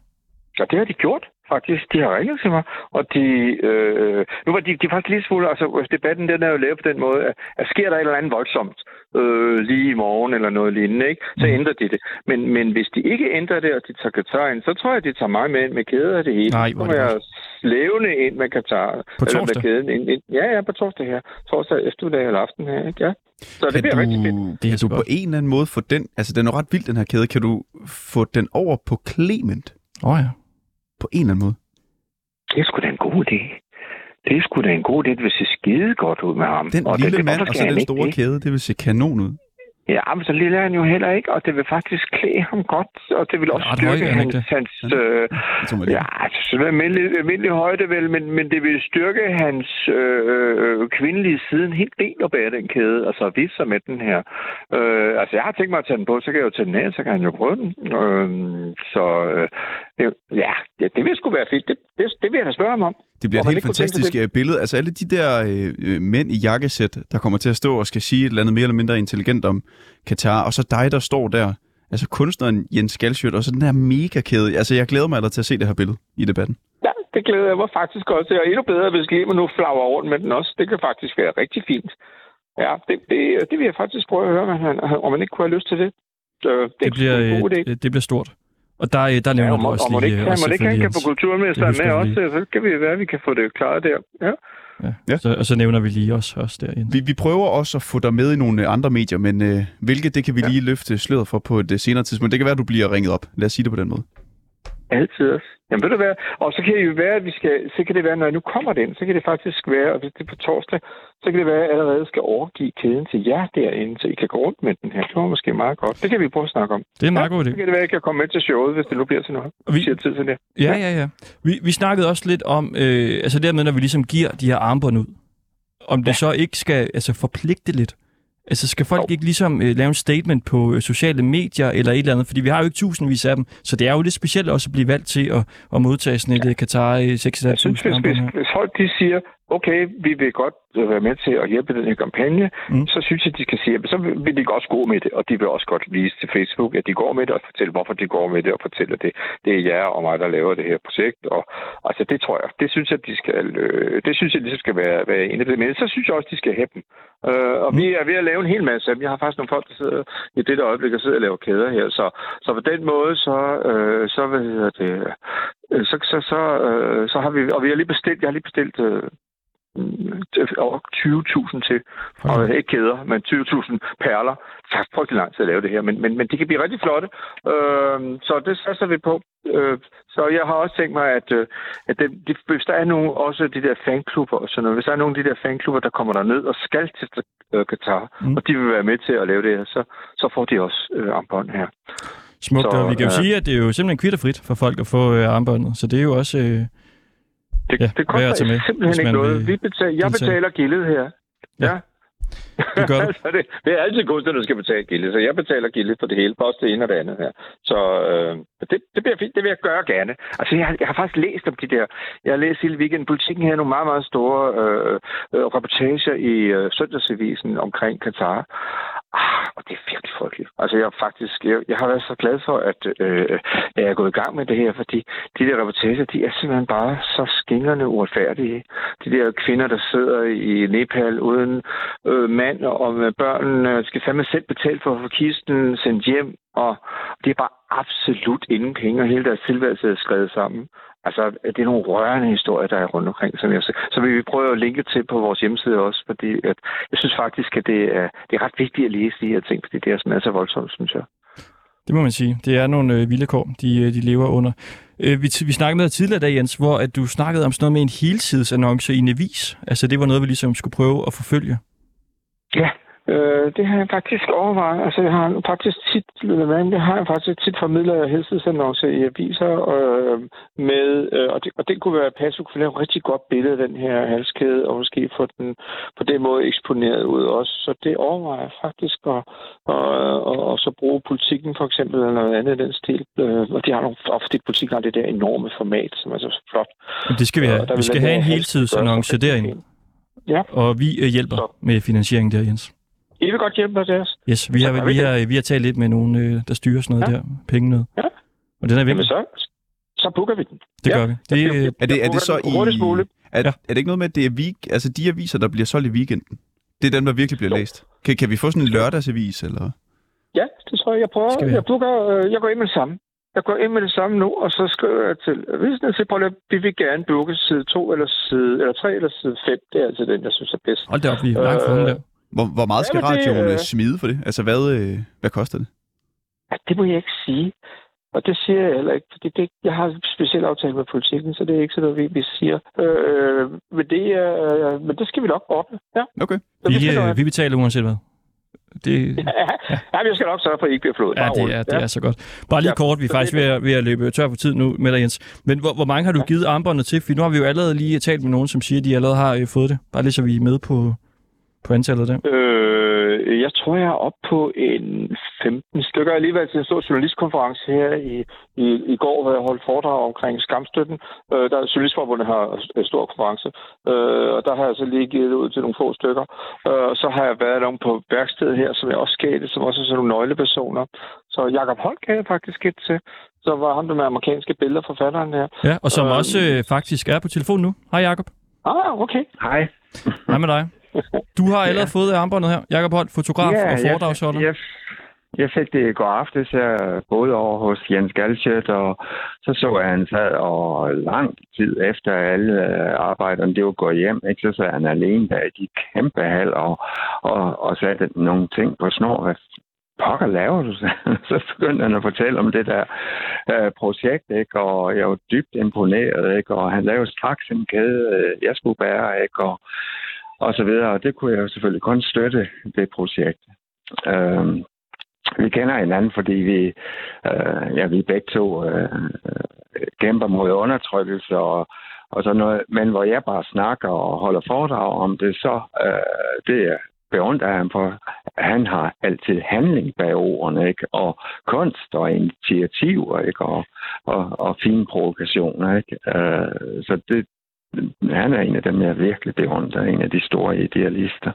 Ja, det har de gjort, faktisk. De har ringet til mig, og de... Øh, nu var de, de er faktisk lige smule... Altså, debatten den er jo lavet på den måde, at, at sker der et eller andet voldsomt øh, lige i morgen eller noget lignende, ikke? så Mhm. ændrer de det. Men, men hvis de ikke ændrer det, og de tager Katar ind, så tror jeg, de tager mig med med kæder af det hele. Nej, hvor er kommer det jeg slævende ind med Katar. På eller med kæden ind, ind. Ja, ja, på torsdag her. Torsdag eftermiddag eller aften her, ikke? Ja. Så det Kan bliver du, rigtig fedt. Det er kan så du på en eller anden måde få den... Altså, den er ret vild, den her kæde. Kan du få den over på Clement Åh oh, ja. På en eller anden måde? Det er sgu da en god idé. Det er sgu da en god idé, hvis det skide godt ud med ham. Den Og det- lille det- mand hvorfor og så den store det? kæde, det vil se kanon ud. Ja, men så lille er han jo heller ikke, og det vil faktisk klæde ham godt, og det vil også ret høj, styrke han hans, hans øh, ja, altså almindelig, almindelig højde vel, men, men det vil styrke hans øh, øh, kvindelige side en helt del at bære den kæde, altså vise sig med den her. Øh, altså jeg har tænkt mig at tage den på, så kan jeg jo tage den af, så kan han jo prøve den. Øh, så øh, ja, det, det vil sgu være fint. Det, det, det vil jeg da spørge ham om. Det bliver et helt fantastisk øh, billede. Altså alle de der øh, øh, mænd i jakkesæt, der kommer til at stå og skal sige et eller andet mere eller mindre intelligent om Katar, og så dig, der står der, altså kunstneren Jens Skalsjøt, og så den der megakæde. Altså jeg glæder mig allerede til at se det her billede i debatten. Ja, det glæder jeg mig faktisk også til. Og endnu bedre, hvis Glemer nu flager rundt med den også. Det kan faktisk være rigtig fint. Ja, det, det, det vil jeg faktisk prøve at høre, om, han, om man ikke kunne have lyst til det. Så det, Det er bliver, sgu en god idé. øh, det bliver stort. Og der, øh, der nævner Ja, du og, også og må lige, ikke, øh, må det ikke selvfølgelig kan få kulturministeren med også, så kan vi være, at vi kan få det klaret der. Ja. Ja. Ja. Så, og så nævner vi lige også, også der, Jens. Vi, vi prøver også at få dig med i nogle øh, andre medier, men øh, hvilke, det kan vi lige løfte sløret for på et øh, senere tidspunkt. Det kan være, at du bliver ringet op. Lad os sige det på den måde. Altid også. Jamen ved du hvad, og så kan det jo være, at vi skal, så kan det være, når jeg nu kommer den, så kan det faktisk være, og hvis det er på torsdag, så kan det være, at jeg allerede skal overgive kæden til jer derinde, så I kan gå rundt med den her. Det var måske meget godt. Det kan vi prøve at snakke om. Det er en meget god Så idé. kan det være, at jeg kan komme med til showet, hvis det nu bliver til noget. Og vi- siger tid til det. Ja, ja, ja. Vi, vi snakkede også lidt om, øh, altså dermed, når vi ligesom giver de her armbånd ud, om det så ikke skal altså, forpligte lidt. Altså skal folk Jo. ikke ligesom øh, lave en statement på øh, sociale medier eller et eller andet, fordi vi har jo ikke tusindvis af dem, så det er jo lidt specielt også at blive valgt til at, at modtage sådan et øh, Qatar øh, 6.500 Jeg synes, hvis, hvis, folk de siger, okay, vi vil godt øh, være med til at hjælpe den her kampagne, Mm. så synes jeg, de skal sige, at så vil de også gå med det, og de vil også godt vise til Facebook, at de går med det, og fortælle, hvorfor de går med det, og fortælle, at det, det er jer og mig, der laver det her projekt. Og, altså, det tror jeg, det synes jeg, de skal, øh, det synes jeg, de skal være, være inde i det. Men så synes jeg også, de skal have dem. Øh, og mm. vi er ved at lave en hel masse af dem. Jeg har faktisk nogle folk, der sidder i det der øjeblik og sidder og laver kæder her. Så, så på den måde, så, øh, så hvad hedder det, øh, så, så, så, øh, så har vi, og vi har lige bestilt, jeg har lige bestilt øh, mm, til- over 20.000 til, og ikke kæder, men 20.000 perler. Det tager frygtelig lang tid at lave det her, men, men, men de kan blive rigtig flotte, øh, så det satser vi på. Øh, så jeg har også tænkt mig, at, øh, at det, de, hvis der er nogle, også de der fanklubber og sådan noget, hvis der er nogle af de der fanklubber, der kommer der ned og skal til øh, Qatar, mm. og de vil være med til at lave det her, så, så får de også øh, armbånd her. Smukt, så, og vi kan jo øh, sige, at det er jo simpelthen kvitterfrit for folk at få øh, armbåndet, så det er jo også... Øh, Det, Ja, det koster med, simpelthen ikke noget. vil Vi betaler, jeg betaler gildet her. Ja. Ja. Det gør du. det, det er altid kunstner, der skal betale gildet, så jeg betaler gildet for det hele, også det ene og det andet her. Så øh, det, det bliver fint, det vil jeg gøre gerne. Altså, jeg, har- jeg har faktisk læst om de der, jeg har læst hele weekenden, politikken her nogle meget, meget store øh, øh, reportager i øh, søndagsavisen omkring Katar. Ah, og det er virkelig frygteligt. Altså, jeg, faktisk, jeg, jeg har været så glad for, at, øh, jeg er gået i gang med det her, fordi de der reportager, de er simpelthen bare så skingrende uretfærdige. De der kvinder, der sidder i Nepal uden øh, mand og med børnene, øh, skal fandme selv betale for at få kisten sendt hjem, og det er bare absolut ingen penge, og hele deres tilværelse er skrevet sammen. Altså, det er nogle rørende historier, der er rundt omkring, som jeg Så vil vi prøve at linke til på vores hjemmeside også, fordi at jeg synes faktisk, at det er, det er ret vigtigt at læse de her ting, fordi det er sådan så voldsomt, synes jeg. Det må man sige. Det er nogle øh, vilde de, øh, de lever under. Øh, vi, vi snakkede med dig tidligere dag, Jens, hvor at du snakkede om sådan noget med en heltidsannonce i en avis. Altså, det var noget, vi ligesom skulle prøve at forfølge. Ja, Øh, det har jeg faktisk overvejet. Altså, jeg har faktisk tit, det har jeg faktisk tit formidlet helsedsannoncer i aviser, øh, med, øh, og, det, og det kunne være passe, kunne lave et rigtig godt billede af den her halskæde, og måske få den på den måde eksponeret ud også. Så det overvejer jeg faktisk at, og, og, og så bruge politikken for eksempel, eller noget andet i den stil. Øh, og de har nogle, ofte politik har det der enorme format, som er så flot. Det skal vi have. Vi skal have en heltidsannonce derinde. Ja. Og vi øh, hjælper så. med finansieringen der, Jens. I vil godt hjælpe os, deres. Yes, vi har, vi, vi, har, vi har talt lidt med nogen, øh, der styrer sådan noget ja. der, penge noget. Ja. Og den er vigtig. så, så booker vi den. Det ja. gør vi. Det, er, er, det, er det så i... Er, ja. er det ikke noget med, at det er week, altså de aviser, der bliver solgt i weekenden? Det er dem, der virkelig bliver jo. læst. Kan, kan vi få sådan en lørdagsavis, eller? Ja, det tror jeg. Jeg prøver. Jeg, booker, øh, jeg går ind med det samme. Jeg går ind med det samme nu, og så skriver jeg til avisen, prøv at vi vil gerne booke side 2 eller side eller 3 eller side 5. Det er altså den, jeg synes er bedst. Hold da op, vi er langt fremme der. Hvor, hvor meget skal ja, radioen det, øh... smide for det? Altså, hvad, øh, hvad koster det? Ja, det må jeg ikke sige. Og det siger jeg heller ikke, fordi det, jeg har en speciel aftale med politikken, så det er ikke sådan noget, vi siger. Øh, men, det, øh, men det skal vi nok ordne. Ja. Okay. Så vi, vi, øh, vi betaler uanset hvad. Det, ja, jeg skal nok sørge for, at I ikke bliver flået. Ja, det er, det ja. er så godt. Bare lige kort, vi er faktisk ved at, ved at løbe tør for tid nu med dig, Jens. Men hvor, hvor mange har du givet armbåndet til? For nu har vi jo allerede lige talt med nogen, som siger, at de allerede har øh, fået det. Bare lige så vi er med på, på antallet der? Øh, jeg tror, jeg er oppe på en 15 stykker. Jeg har lige været til en stor journalistkonference her i, i, i går, hvor jeg holdt foredrag omkring skamstøtten. Øh, der er Journalistforbundet har en stor konference, øh, og der har jeg så lige givet ud til nogle få stykker. Øh, så har jeg været om på værkstedet her, som jeg også gav det, som også er sådan nogle nøglepersoner. Så Jakob Holt gav jeg faktisk et til. Så var ham der med amerikanske billeder, forfatteren her. Ja, og som øh, også øh, faktisk er på telefon nu. Hej Jakob. Ah, okay. Hej. Hej med dig. Du har allerede ja. fået armbåndet her. Jakob Holt, fotograf ja, og foredragsholder. Jeg, jeg fik det i går aftes her, både over hos Jens Galchet, og så så jeg, han sad og lang tid efter alle arbejderne, det var gået hjem, ikke? så sad han alene der i de kæmpe hal og, og, og satte nogle ting på snor. Hvad pokker laver du? så begyndte han at fortælle om det der uh, projekt, ikke? og jeg var dybt imponeret, ikke? og han lavede straks en kæde, øh, jeg skulle bære, ikke? og og så videre. Og det kunne jeg jo selvfølgelig kun støtte, det projekt. Øh, vi kender hinanden, fordi vi, øh, ja, vi begge to øh, kæmper mod undertrykkelse og, og sådan noget. Men hvor jeg bare snakker og holder foredrag om det, så øh, det er beundrer ham for, han har altid handling bag ordene, ikke? og kunst og initiativer, ikke? Og, og, og fine provokationer. Ikke? Øh, så det, han er en af dem, jeg virkelig beundrer, en af de store idealister.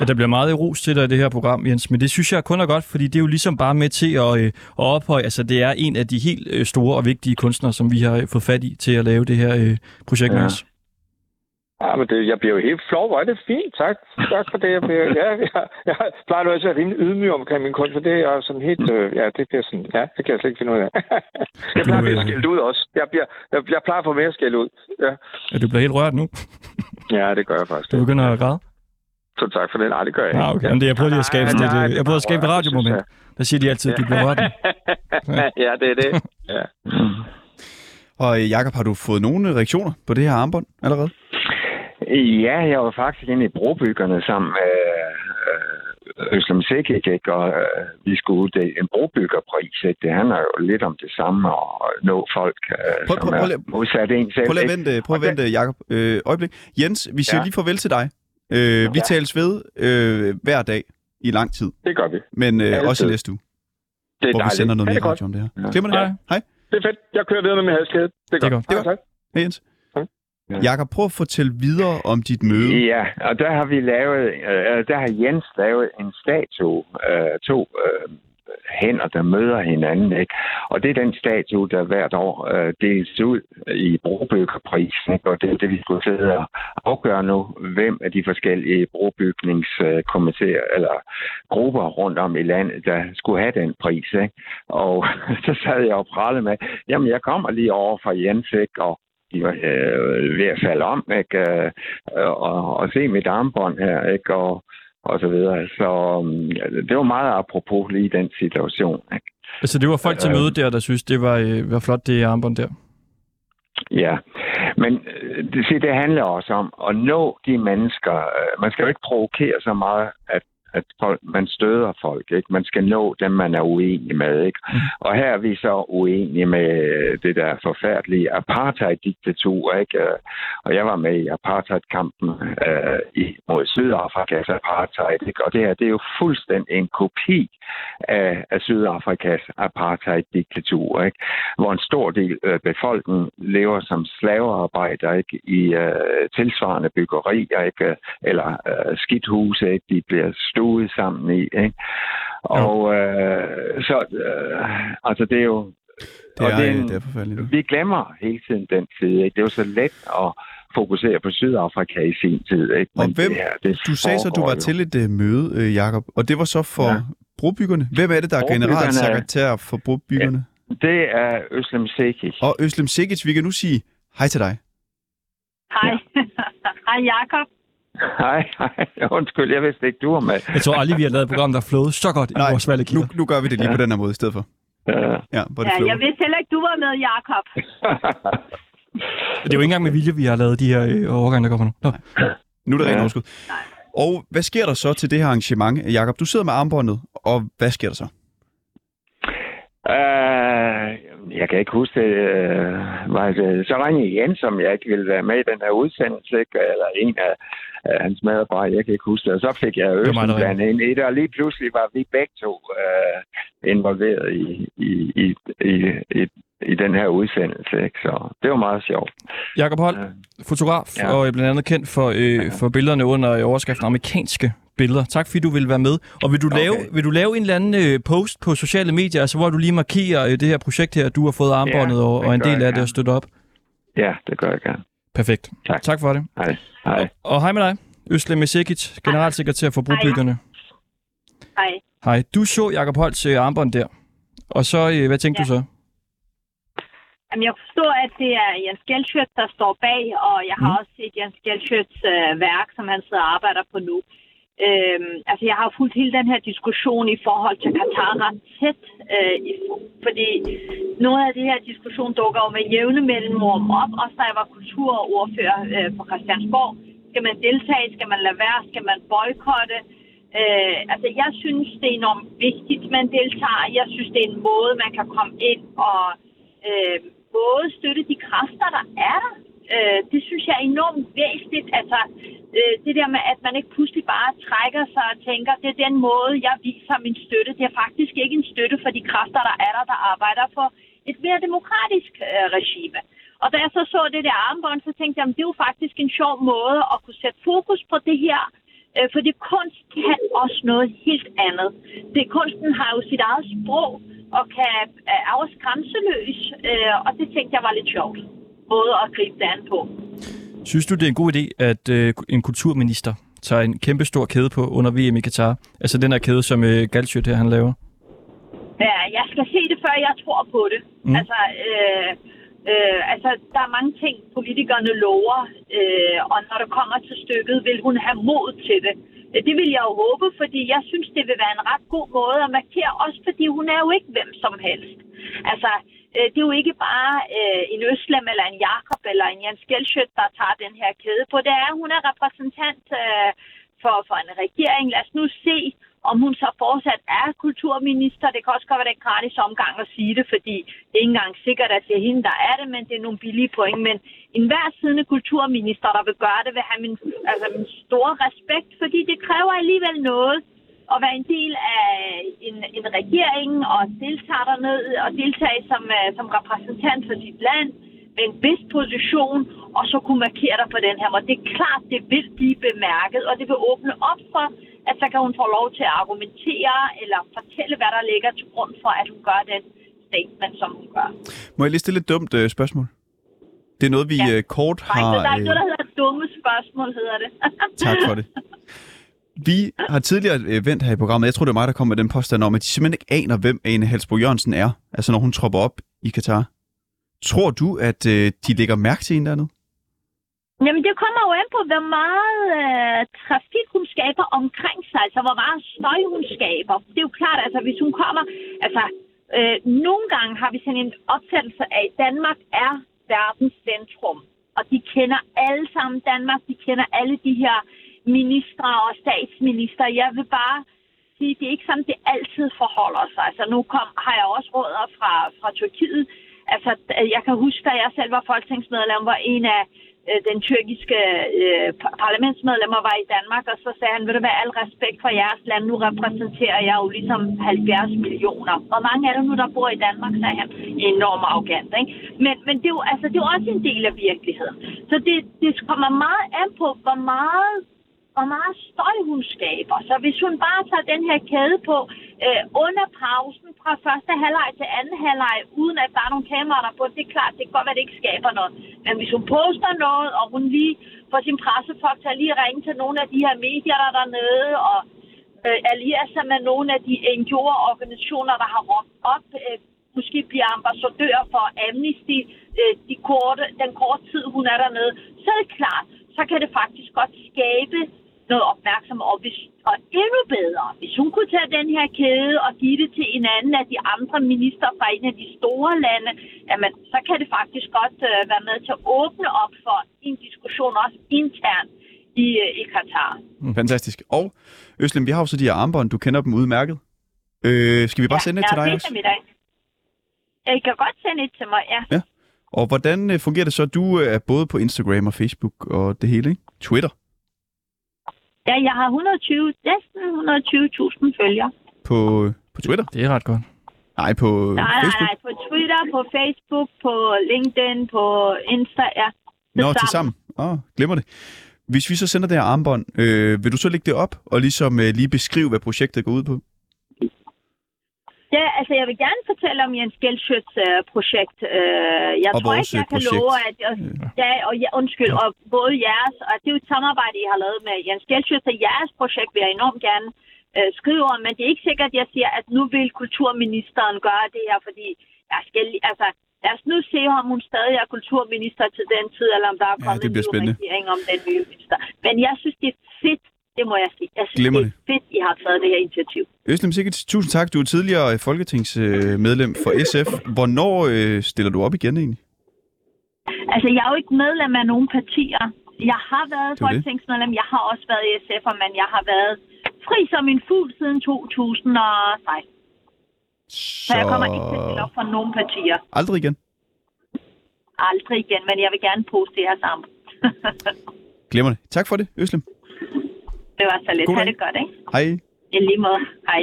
Ja, der bliver meget ros til dig i det her program, Jens, men det synes jeg kun er godt, fordi det er jo ligesom bare med til at, øh, at ophøje, altså det er en af de helt øh, store og vigtige kunstnere, som vi har fået fat i til at lave det her øh, projekt ja. med os. Ja, men det, jeg bliver jo helt flov. Hvor er det fint. Tak. Tak for det. Jeg, bliver, ja, jeg, jeg plejer nu også at være rimelig ydmyg omkring min kunst, for det er sådan helt... Øh, ja, det bliver sådan... Ja, det kan jeg slet ikke finde ud af. jeg plejer at blive skældt ud også. Jeg, bliver, jeg, jeg plejer at få mere skæld ud. Ja. ja, du bliver helt rørt nu. ja, det gør jeg faktisk. Du begynder at græde? Så tak for det. Nej, det gør jeg ikke. Ah, okay. Men det, jeg prøver lige at skabe nej, nej, det, jeg prøver at skabe et radiomoment. Der siger de altid, at du bliver rørt. Ja. ja, det er det. Ja. Og Jakob, har du fået nogle reaktioner på det her armbånd allerede? Ja, jeg var faktisk inde i brobyggerne sammen med øh, Øslem Sikic, og øh, vi skulle uddele en brobyggerpris. Det handler jo lidt om det samme at nå folk, øh, prøv, som prøv, prøv, er modsat en selv. Prøv at vente, prøv at vente Jacob. Øh, øjeblik. Jens, vi siger ja. lige farvel til dig. Øh, vi ja. tales ved øh, hver dag i lang tid. Det gør vi. Men øh, også i næste uge. Det er hvor dejligt. vi sender noget mere radio om det her. Ja. Glemmer det? Ja. Hej. Det er fedt. Jeg kører videre med min halskæde. Det er, det er godt. Det er godt. Hej Jens. Jakob, prøv at fortælle videre om dit møde. Ja, og der har vi lavet, øh, der har Jens lavet en statue, øh, to øh, hænder, der møder hinanden. Ikke? Og det er den statue, der hvert år øh, deles ud i brobyggerprisen. Og det er det, vi skulle sidde og afgøre nu, hvem af de forskellige brobygningskomiteer eller grupper rundt om i landet, der skulle have den pris. Ikke? Og så sad jeg og prallede med, jamen jeg kommer lige over fra Jens, ikke? og øh, ved at falde om, ikke? Øh, og, og se mit armbånd her, ikke? Og, og så videre. Så um, det var meget apropos lige den situation. Ikke? Altså det var folk til Øh. møde der, der synes, det var, øh, var flot, det armbånd der. Ja, men øh, det, se, det handler også om at nå de mennesker. Øh, Man skal jo ikke provokere så meget, at at folk, man støder folk. Ikke? Man skal nå dem, man er uenig med. Ikke? Mm. Og her er vi så uenige med det der forfærdelige apartheid-diktatur. Ikke? Øh, Og jeg var med i apartheid-kampen øh, i, mod Sydafrikas apartheid. Ikke? Og det her det er jo fuldstændig en kopi af, af Sydafrikas apartheid-diktatur. Ikke? Hvor en stor del af befolkningen lever som slavearbejdere ikke? i øh, tilsvarende byggerier ikke? eller øh, skidthuse. Ikke? De bliver stuet sammen i. Ikke? Og øh, så, øh, altså det er jo... Det er, og det er øh, en- det er forfærdeligt. vi glemmer hele tiden den side. Ikke? Det er jo så let at fokusere på Sydafrika i sin tid. Ikke? Og Men hvem, det her, det du sagde så, at du var jo. til et uh, møde, uh, Jakob, og det var så for ja. Ja. brobyggerne. Hvem er det, der er generalsekretær for brobyggerne? Det er Øslem Sekic. Og Øslem Sikic, vi kan nu sige hej til dig. Hej. Hej, Jakob. Hej, hej. Undskyld, jeg vidste ikke, du var med. Jeg tror aldrig, vi har lavet et program, der er flået så godt i Nej, vores valgkilder. Nu, nu gør vi det lige Ja. på den her måde i stedet for. Ja. Ja, hvor det Ja, jeg vidste heller ikke, du var med, Jakob. Det er jo ikke engang med vilje, vi har lavet de her øh, overgange, der kommer nu. Nå. Nu er det rent Ja. overskud. Og hvad sker der så til det her arrangement? Jakob, du sidder med armbåndet, og hvad sker der så? Uh, jeg kan ikke huske det. Uh, var det så ringede Jens, som jeg ikke ville være med i den her udsendelse, ikke? eller en af, af hans medarbejdere, jeg kan ikke huske det. Og så fik jeg var mig, Østen der blandt ind i det, og lige pludselig var vi begge to uh, involveret i, i, i, i, i, i den her udsendelse. Ikke? Så det var meget sjovt. Jakob Holt, Ja. fotograf, ja. Ja. og er blandt andet kendt for, øh, for billederne under øh, overskriften amerikanske billeder. Tak fordi du vil være med. Og vil du, Okay. lave, vil du lave en eller anden øh, post på sociale medier, altså hvor du lige markerer øh, det her projekt her, du har fået armbåndet Ja, og, det og en del jeg af det gerne. og støtter op? Ja, det gør jeg gerne. Perfekt. Tak. tak for det. Hej. Hej. Og hej med dig, Øslem Mesekic, generalsekretær for Brobyggerne. Hej. Hej. Du så Jakob Holts øh, armbånd der. Og så, øh, hvad tænkte Ja. du så? Jamen, jeg forstår, at det er Jens Gelschiøt, der står bag, og jeg har Mm. også set Jens Gelschiøts øh, værk, som han sidder og arbejder på nu. Øh, altså, jeg har fulgt hele den her diskussion i forhold til Katar ret tæt, øh, fordi noget af det her diskussion dukker jo med jævne mellemrum op, også da jeg var kulturordfører øh, på Christiansborg. Skal man deltage? Skal man lade være? Skal man boykotte? Øh, altså, jeg synes, det er enormt vigtigt, man deltager. Jeg synes, det er en måde, man kan komme ind og øh, både støtte de kræfter, der er der. Øh, det synes jeg er enormt væsentligt. Altså, øh, det der med, at man ikke pludselig bare trækker sig og tænker, det er den måde, jeg viser min støtte. Det er faktisk ikke en støtte for de kræfter, der er der, der arbejder for et mere demokratisk øh, regime. Og da jeg så så det der armbånd, så tænkte jeg, at det er jo faktisk en sjov måde at kunne sætte fokus på det her. Øh, fordi kunst kan også noget helt andet. Det, kunsten har jo sit eget sprog og kan øh, er også grænseløs. Øh, og det tænkte jeg var lidt sjovt måde at gribe det an på. Synes du, det er en god idé, at øh, en kulturminister tager en kæmpe stor kæde på under VM i Katar? Altså den her kæde, som øh, Galsjøt her, han laver. Ja, jeg skal se det, før jeg tror på det. Mm. Altså, øh, øh, altså, der er mange ting, politikerne lover, øh, og når det kommer til stykket, vil hun have mod til det. Det vil jeg jo håbe, fordi jeg synes, det vil være en ret god måde at markere, også fordi hun er jo ikke hvem som helst. Altså, øh, det er jo ikke bare øh, en Øslem eller en Jakob eller en Jens Gelschiøt, der tager den her kæde på. Det er, hun er repræsentant øh, for, for en regering. Lad os nu se, om hun så fortsat er kulturminister. Det kan også godt være, den gratis omgang at sige det, fordi det er ikke engang sikkert, at det er hende, der er det, men det er nogle billige point. Men enhver siddende kulturminister, der vil gøre det, vil have min, altså min store respekt, fordi det kræver alligevel noget at være en del af en, en regering og deltage derned og deltage som, øh, som repræsentant for sit land. med en vis position, og så kunne markere dig på den her måde. Det er klart, det vil blive bemærket, og det vil åbne op for, at så kan hun få lov til at argumentere eller fortælle, hvad der ligger til grund for, at hun gør den statement, som hun gør. Må jeg lige stille et dumt øh, spørgsmål? Det er noget, vi Ja. øh, kort Nej, har... der er ikke øh, noget, der hedder dumme spørgsmål, hedder det. Tak for det. Vi har tidligere øh, vendt her i programmet, jeg tror det var mig, der kom med den påstand om, at de simpelthen ikke aner, hvem Ane Halsbro Jørgensen er, altså når hun tropper op i Katar. Tror du, at øh, de lægger mærke til hende dernede? Jamen, det kommer jo an på, hvor meget øh, trafik hun skaber omkring sig, altså hvor meget støj hun skaber. Det er jo klart, altså hvis hun kommer... Altså, øh, nogle gange har vi sådan en opfattelse af, at Danmark er verdens centrum. Og de kender alle sammen Danmark, de kender alle de her ministre og statsminister. Jeg vil bare sige, det er ikke sådan, det altid forholder sig. Altså nu kom, har jeg også råder fra, fra Tyrkiet. Altså, jeg kan huske, da jeg selv var folketingsmedlem, hvor en af øh, den tyrkiske øh, parlamentsmedlemmer var i Danmark, og så sagde han, vil det være al respekt for jeres land, nu repræsenterer jeg jo ligesom 70 millioner. Hvor mange er der nu, der bor i Danmark, sagde han. Enormt arrogant, ikke? Men, men det, er jo, altså, det er jo også en del af virkeligheden. Så det, det kommer meget an på, hvor meget og meget støj hun skaber. Så hvis hun bare tager den her kæde på øh, under pausen fra første halvleg til anden halvleg, uden at der er nogle kameraer der på, det er klart, det kan godt være, det ikke skaber noget. Men hvis hun poster noget, og hun lige får sin pressefolk til at lige ringe til nogle af de her medier, der er dernede, og øh, allierer sig med nogle af de NGO-organisationer, der har råbt op, øh, måske bliver ambassadør for Amnesty øh, de korte, den korte tid, hun er dernede, så er det klart, så kan det faktisk godt skabe noget opmærksomhed. Og, hvis, og endnu bedre, hvis hun kunne tage den her kæde og give det til en anden af de andre minister fra en af de store lande, jamen, så kan det faktisk godt øh, være med til at åbne op for en diskussion også internt i, øh, i Katar. Mm. Fantastisk. Og Øslem, vi har jo så de her armbånd, du kender dem udmærket. Øh, skal vi bare sende et til dig også? dem i dag. Jeg kan godt sende et til mig, ja. Ja. Og hvordan øh, fungerer det så? Du øh, er både på Instagram og Facebook og det hele, ikke? Twitter Ja, jeg har 120, næsten 120.000 følgere. på, på Twitter? Det er ret godt. Nej, på Nej, nej, Facebook? nej, på Twitter, på Facebook, på LinkedIn, på Insta, ja. Nå, til sammen. Åh, oh, glemmer det. Hvis vi så sender det her armbånd, øh, vil du så lægge det op og ligesom øh, lige beskrive, hvad projektet går ud på? Ja, altså jeg vil gerne fortælle om Jens Gelsøts øh, projekt. Øh, jeg Og tror ikke, jeg øh, kan projekt. love, at... Jeg, ja, og ja, undskyld, og både jeres, og det er jo et samarbejde, I har lavet med Jens Gelsøt, så jeres projekt vil jeg enormt gerne øh, skrive om, men det er ikke sikkert, at jeg siger, at nu vil kulturministeren gøre det her, fordi jeg skal, altså, lad os nu se, om hun stadig er kulturminister til den tid, eller om der er Ja, kommet det bliver en ny regering om den nye minister. Men jeg synes, det er fedt, det må jeg sige. Jeg synes, Glemmer det er fedt, I har taget det her initiativ. Øslem Sikkert, tusind tak. Du er tidligere folketingsmedlem for SF. Hvornår øh, stiller du op igen egentlig? Altså, jeg er jo ikke medlem af nogen partier. Jeg har været folketingsmedlem, jeg har også været i SF'er, men jeg har været fri som en fugl siden 2016. Så, så jeg kommer ikke til at stille op for nogen partier. Aldrig igen. Aldrig igen, men jeg vil gerne poste det her sammen. Glemmer det. Tak for det, Øslem. Det var så lidt. Ha' det godt, ikke? Hej. I lige måde. Hej.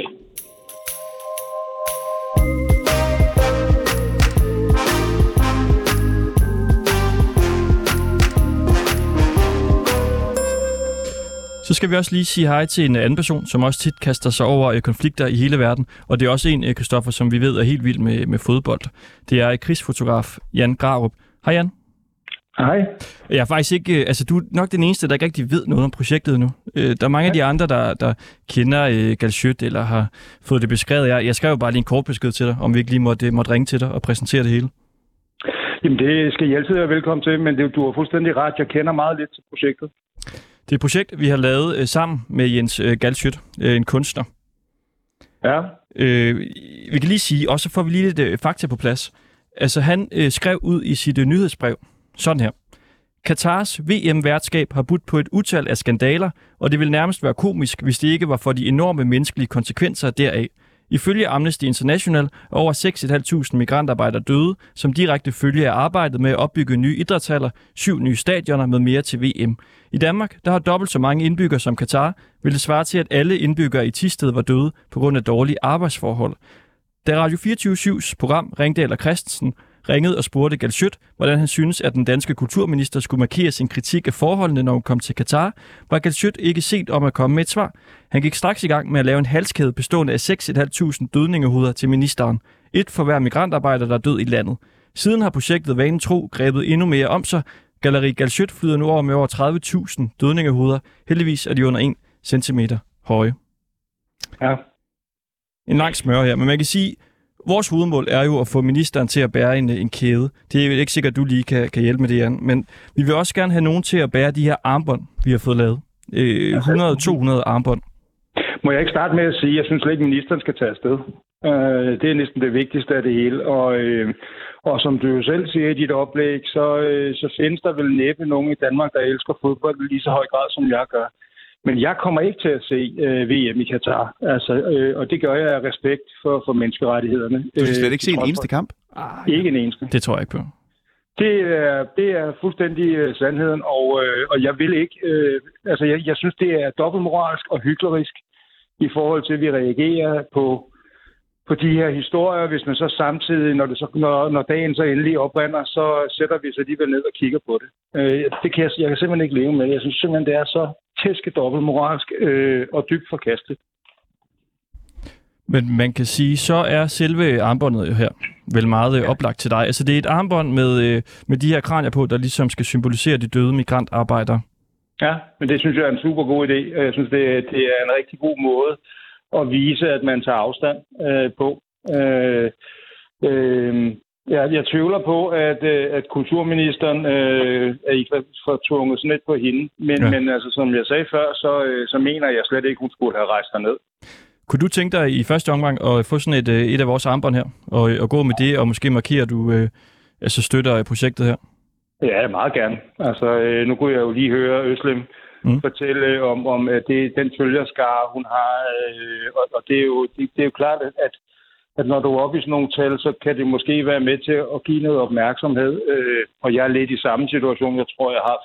Så skal vi også lige sige hej til en anden person, som også tit kaster sig over øh, konflikter i hele verden. Og det er også en, øh, Christoffer, som vi ved er helt vild med, med fodbold. Det er krigsfotograf Jan Grarup. Hej Jan. Hej. Jeg er faktisk ikke, øh, altså du er nok den eneste, der ikke rigtig ved noget om projektet nu. Øh, Der er mange af de andre, der, der kender øh, Galsjøt eller har fået det beskrevet. Jeg, jeg skrev bare lige en kort besked til dig, om vi ikke lige måtte, måtte ringe til dig og præsentere det hele. Jamen, det skal I altid være velkommen til, men det, du har fuldstændig ret. Jeg kender meget lidt til projektet. Det er et projekt, vi har lavet øh, sammen med Jens øh, øh, en kunstner. Ja. Øh, vi kan lige sige, og så får vi lige lidt øh, fakta på plads. Altså han øh, skrev ud i sit øh, nyhedsbrev, sådan her. Katars VM-værtskab har budt på et utal af skandaler, og det vil nærmest være komisk, hvis det ikke var for de enorme menneskelige konsekvenser deraf. Ifølge Amnesty International er over 6.500 migrantarbejdere døde, som direkte følge af arbejdet med at opbygge nye idrætshaller, syv nye stadioner med mere til VM. I Danmark, der har dobbelt så mange indbyggere som Katar, vil det svare til, at alle indbyggere i Tisted var døde på grund af dårlige arbejdsforhold. Da Radio 24-7's program Ringdal og Christensen ringede og spurgte Galschøt, hvordan han synes, at den danske kulturminister skulle markere sin kritik af forholdene, når hun kom til Katar, var Galschøt ikke set om at komme med et svar. Han gik straks i gang med at lave en halskæde bestående af 6.500 dødningehoveder til ministeren. Et for hver migrantarbejder, der er død i landet. Siden har projektet Vanen Tro grebet endnu mere om sig. Galeri Galschøt flyder nu over med over 30.000 dødningehoveder. Heldigvis er de under 1 cm høje. Ja. En lang smør her, men man kan sige, vores hovedmål er jo at få ministeren til at bære en, en kæde. Det er ikke sikkert, at du lige kan, kan hjælpe med det, Jan. Men vi vil også gerne have nogen til at bære de her armbånd, vi har fået lavet. Øh, 100-200 armbånd. Må jeg ikke starte med at sige, at jeg synes slet ikke, at ministeren skal tage afsted. Øh, det er næsten det vigtigste af det hele. Og, øh, og som du jo selv siger i dit oplæg, så, øh, så findes der vel næppe nogen i Danmark, der elsker fodbold lige så høj grad, som jeg gør. Men jeg kommer ikke til at se øh, VM i Katar. Altså, øh, og det gør jeg af respekt for, for menneskerettighederne. Du skal slet Øh, ikke se en eneste kamp? Ikke en eneste. Det tror jeg ikke på. Det er, det er fuldstændig øh, sandheden, og, øh, og jeg vil ikke... Øh, altså, jeg, jeg synes, det er dobbeltmoralsk og hyklerisk i forhold til, at vi reagerer på, på de her historier, hvis man så samtidig, når, det så, når, når dagen så endelig oprinder, så sætter vi os alligevel ned og kigger på det. Øh, det kan jeg, jeg kan simpelthen ikke leve med. Jeg synes simpelthen, det er så tæske dobbeltmoralsk øh, og dybt forkasteligt. Men man kan sige, så er selve armbåndet jo her vel meget ja. oplagt til dig. Altså det er et armbånd med, øh, med de her kranier på, der ligesom skal symbolisere de døde migrantarbejdere. Ja, men det synes jeg er en super god idé. Jeg synes, det, det er en rigtig god måde at vise, at man tager afstand øh, på. Øh, øh, jeg, jeg tvivler på, at, øh, at kulturministeren øh, er ikke for tvunget sådan lidt på hende. Men, Ja. men altså, som jeg sagde før, så, øh, så mener jeg slet ikke, hun skulle have rejst derned. Kunne du tænke dig i første omgang at få sådan et, øh, et af vores armbånd her, og, og gå med det, og måske markere, at du øh, altså støtter projektet her? Ja, meget gerne. Altså, øh, nu kunne jeg jo lige høre Øslem Mm. fortælle om, om at det, den følgerskare, hun har. Øh, og, og det, er jo, det, det er jo klart, at, at, når du er oppe i sådan nogle tal, så kan det måske være med til at give noget opmærksomhed. Øh, og jeg er lidt i samme situation. Jeg tror, jeg har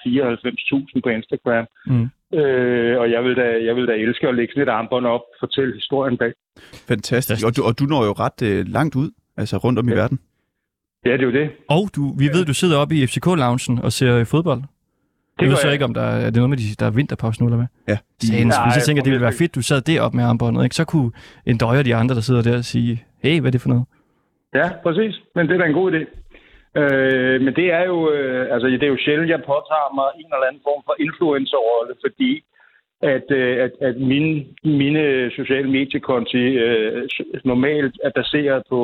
94.000 på Instagram. Mm. Øh, og jeg vil, da, jeg vil da elske at lægge et armbånd op og fortælle historien bag. Fantastisk. Og du, og du når jo ret øh, langt ud, altså rundt om ja. i verden. Ja, det er jo det. Og du, vi ved, du sidder oppe i FCK-loungen og ser øh, fodbold. Det ved så jeg. ikke, om der er, er det noget med, de, der er vinterpause nu, eller hvad? Ja. Sagen, Nej, hvis jeg tænker, jeg det ville være fedt, du sad deroppe med armbåndet, ikke? så kunne en døje og de andre, der sidder der, sige, hey, hvad er det for noget? Ja, præcis. Men det er da en god idé. Øh, men det er jo, øh, altså det er jo sjældent, jeg påtager mig en eller anden form for influencerrolle, fordi at, øh, at, at mine, mine sociale mediekonti øh, normalt er baseret på,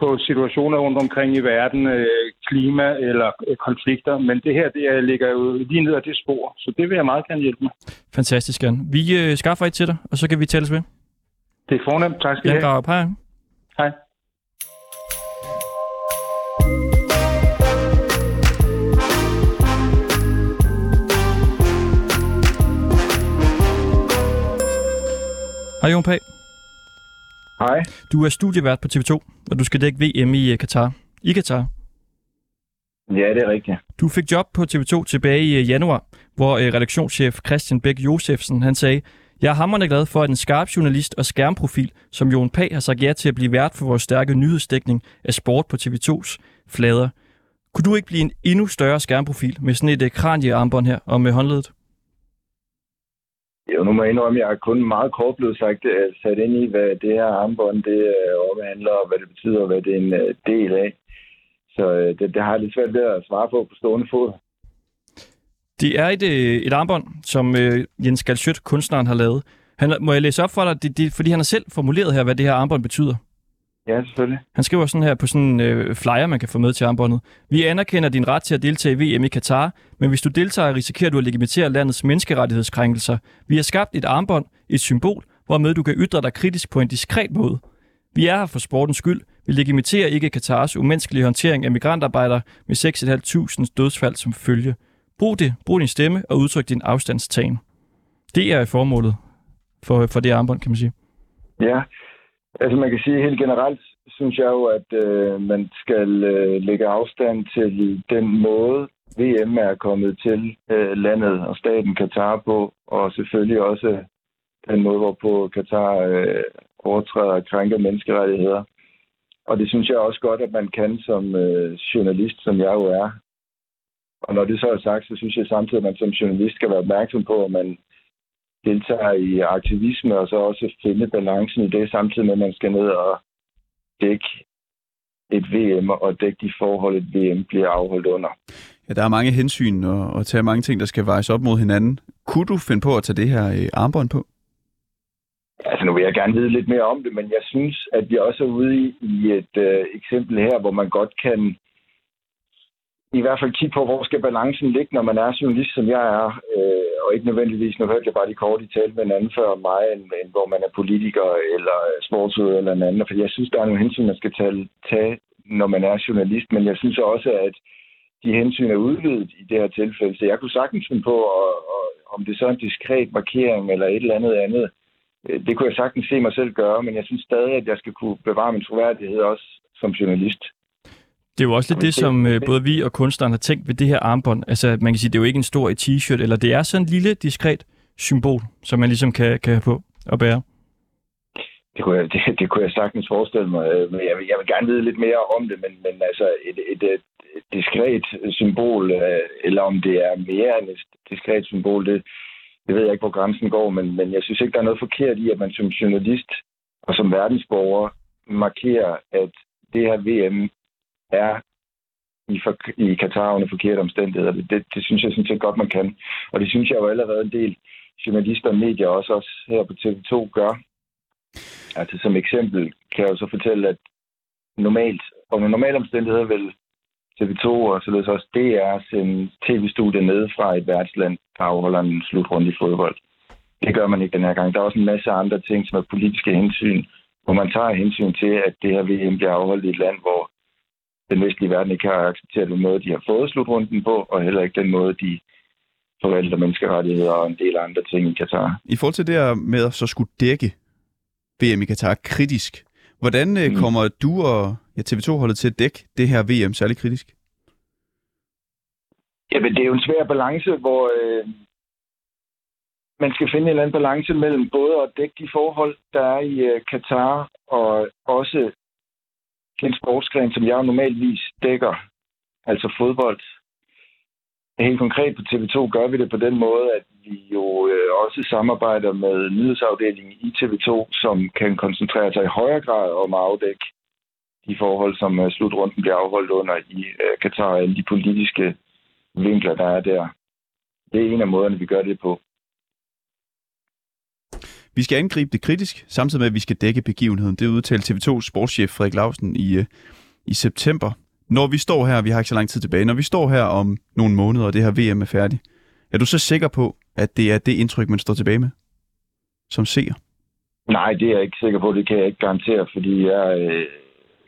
på situationer rundt omkring i verden, øh, klima eller øh, konflikter, men det her, det er, ligger jo lige ned ad det spor, så det vil jeg meget gerne hjælpe med. Fantastisk, Jan. Vi øh, skaffer et til dig, og så kan vi tales ved. Det er fornemt. Tak skal I Jan have. Grav, hej. Hej. Hej, Jon Pag. Hej. Du er studievært på TV2, og du skal dække VM i øh, Katar. I Katar. Ja, det er rigtigt. Du fik job på TV2 tilbage i øh, januar, hvor øh, redaktionschef Christian Bæk Josefsen han sagde, jeg er hammerende glad for, at en skarp journalist og skærmprofil som Jon Pag har sagt ja til at blive vært for vores stærke nyhedsdækning af sport på TV2's flader. Kunne du ikke blive en endnu større skærmprofil med sådan et øh, kraniearmbånd her og med håndledet? Jo, nu må jeg indrømme, at jeg er kun meget kort blevet sagt, øh, sat ind i, hvad det her armbånd det øh, omhandler, og hvad det betyder, og hvad det er en øh, del af. Så det, det har jeg lidt svært ved at svare på på stående fod. Det er et, et armbånd, som Jens Galschødt, kunstneren, har lavet. Han, må jeg læse op for dig, det, det, fordi han har selv formuleret her, hvad det her armbånd betyder. Ja, selvfølgelig. Han skriver sådan her på sådan en øh, flyer, man kan få med til armbåndet. Vi anerkender din ret til at deltage i VM i Katar, men hvis du deltager, risikerer du at legitimere landets menneskerettighedskrænkelser. Vi har skabt et armbånd, et symbol, hvormed du kan ytre dig kritisk på en diskret måde. Vi er her for sportens skyld. Vi legitimerer ikke Katars umenneskelige håndtering af migrantarbejdere med 6.500 dødsfald som følge. Brug det, brug din stemme og udtryk din afstandstagen. Det er formålet for, for det armbånd, kan man sige. Ja, altså man kan sige helt generelt, synes jeg jo, at øh, man skal øh, lægge afstand til den måde, VM er kommet til øh, landet og staten Katar på, og selvfølgelig også den måde, hvorpå Katar øh, overtræder og krænker menneskerettigheder. Og det synes jeg også godt, at man kan som øh, journalist, som jeg jo er. Og når det så er sagt, så synes jeg samtidig, at man som journalist skal være opmærksom på, at man deltager i aktivisme, og så også finde balancen i det, samtidig med, at man skal ned og dække et VM, og dække de forhold, et VM bliver afholdt under. Ja, der er mange hensyn og, og tage mange ting, der skal vejes op mod hinanden. Kunne du finde på at tage det her øh, armbånd på? Altså, nu vil jeg gerne vide lidt mere om det, men jeg synes, at vi også er ude i, i et øh, eksempel her, hvor man godt kan i hvert fald kigge på, hvor skal balancen ligge, når man er journalist, som jeg er, øh, og ikke nødvendigvis, nu hørte jeg bare de korte tale med en anden før mig, end, end hvor man er politiker eller sportsudøver eller en anden, for jeg synes, der er nogle hensyn, man skal tage, tage, når man er journalist, men jeg synes også, at de hensyn er udvidet i det her tilfælde, så jeg kunne sagtens finde på, og, og, om det så er en diskret markering eller et eller andet andet, øh, det kunne jeg sagtens se mig selv gøre, men jeg synes stadig, at jeg skal kunne bevare min troværdighed også som journalist. Det er jo også lidt det, som øh, både vi og kunstneren har tænkt ved det her armbånd. Altså, man kan sige, det er jo ikke en stor t-shirt, eller det er sådan en lille, diskret symbol, som man ligesom kan, kan have på og bære. Det kunne, jeg, det, det kunne jeg sagtens forestille mig, øh, jeg vil, jeg vil gerne vide lidt mere om det, men, men altså et, et, et, et diskret symbol, øh, eller om det er mere end et diskret symbol, det, det ved jeg ikke, hvor grænsen går, men, men jeg synes ikke, der er noget forkert i, at man som journalist og som verdensborger markerer, at det her VM er i, for, i Katar under forkerte omstændigheder. Det, det, det synes jeg sådan set godt, man kan. Og det synes jeg jo allerede en del journalister og medier også, også her på TV2 gør. Altså som eksempel kan jeg jo så fortælle, at normalt, under normale omstændigheder vil TV2 og således også DR sende tv-studie ned fra et værtsland, der afholder en slutrunde i fodbold. Det gør man ikke den her gang. Der er også en masse andre ting, som er politiske hensyn, hvor man tager hensyn til, at det her VM bliver afholdt i et land, hvor den vestlige verden ikke har accepteret den måde, de har fået slutrunden på, og heller ikke den måde, de forvalter menneskerettigheder og en del andre ting i Katar. I forhold til det her med at så skulle dække VM i Katar kritisk, hvordan øh, mm. kommer du og ja, TV2-holdet til at dække det her VM særlig kritisk? Jamen, det er jo en svær balance, hvor øh, man skal finde en eller anden balance mellem både at dække de forhold, der er i øh, Katar, og også den sportsgren, som jeg normalvis dækker, altså fodbold. Helt konkret på TV2 gør vi det på den måde, at vi jo øh, også samarbejder med nyhedsafdelingen i TV2, som kan koncentrere sig i højere grad om at afdække de forhold, som øh, slutrunden bliver afholdt under i øh, Katar, end de politiske vinkler, der er der. Det er en af måderne, vi gør det på. Vi skal angribe det kritisk, samtidig med, at vi skal dække begivenheden. Det udtalte TV2 sportschef Frederik Lausen i, øh, i september. Når vi står her, vi har ikke så lang tid tilbage, når vi står her om nogle måneder, og det her VM er færdigt, er du så sikker på, at det er det indtryk, man står tilbage med som seer? Nej, det er jeg ikke sikker på. Det kan jeg ikke garantere, fordi jeg øh,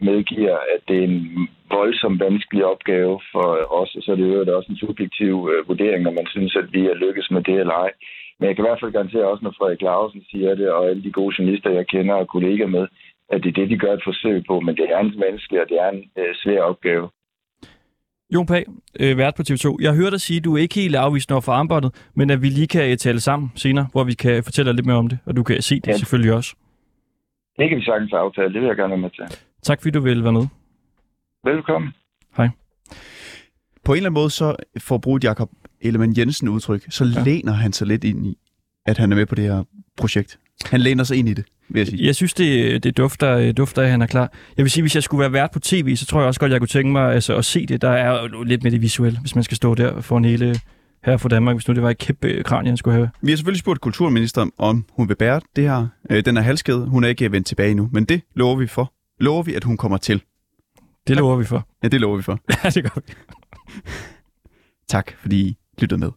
medgiver, at det er en voldsom vanskelig opgave for os, og så er det jo også en subjektiv øh, vurdering, når man synes, at vi er lykkes med det eller ej. Men jeg kan i hvert fald garantere også, når Frederik Lausen siger det, og alle de gode journalister, jeg kender og kolleger med, at det er det, de gør et forsøg på. Men det er en menneskelig, og det er en øh, svær opgave. Jon Pag, øh, vært på TV2. Jeg hørte dig sige, at du er ikke helt afvist over for armbåndet, men at vi lige kan øh, tale sammen senere, hvor vi kan fortælle lidt mere om det, og du kan se det ja. selvfølgelig også. Det kan vi sagtens aftale. Det vil jeg gerne være med til. Tak fordi du vil være med. Velkommen. Hej. På en eller anden måde, så får brugt Jakob Ellemann Jensen udtryk, så ja. læner han sig lidt ind i, at han er med på det her projekt. Han læner sig ind i det, vil jeg sige. Jeg synes, det, det dufter, dufter af, at han er klar. Jeg vil sige, hvis jeg skulle være vært på tv, så tror jeg også godt, jeg kunne tænke mig altså, at se det. Der er lidt med det visuelle, hvis man skal stå der for en hele her for Danmark, hvis nu det var et kæmpe kranje, han skulle have. Vi har selvfølgelig spurgt kulturministeren, om hun vil bære det her. Øh, den er halskede. Hun er ikke vendt tilbage nu, men det lover vi for. Lover vi, at hun kommer til. Det lover vi for. Ja, det lover vi for. ja, det gør vi tak, fordi I lyttede med.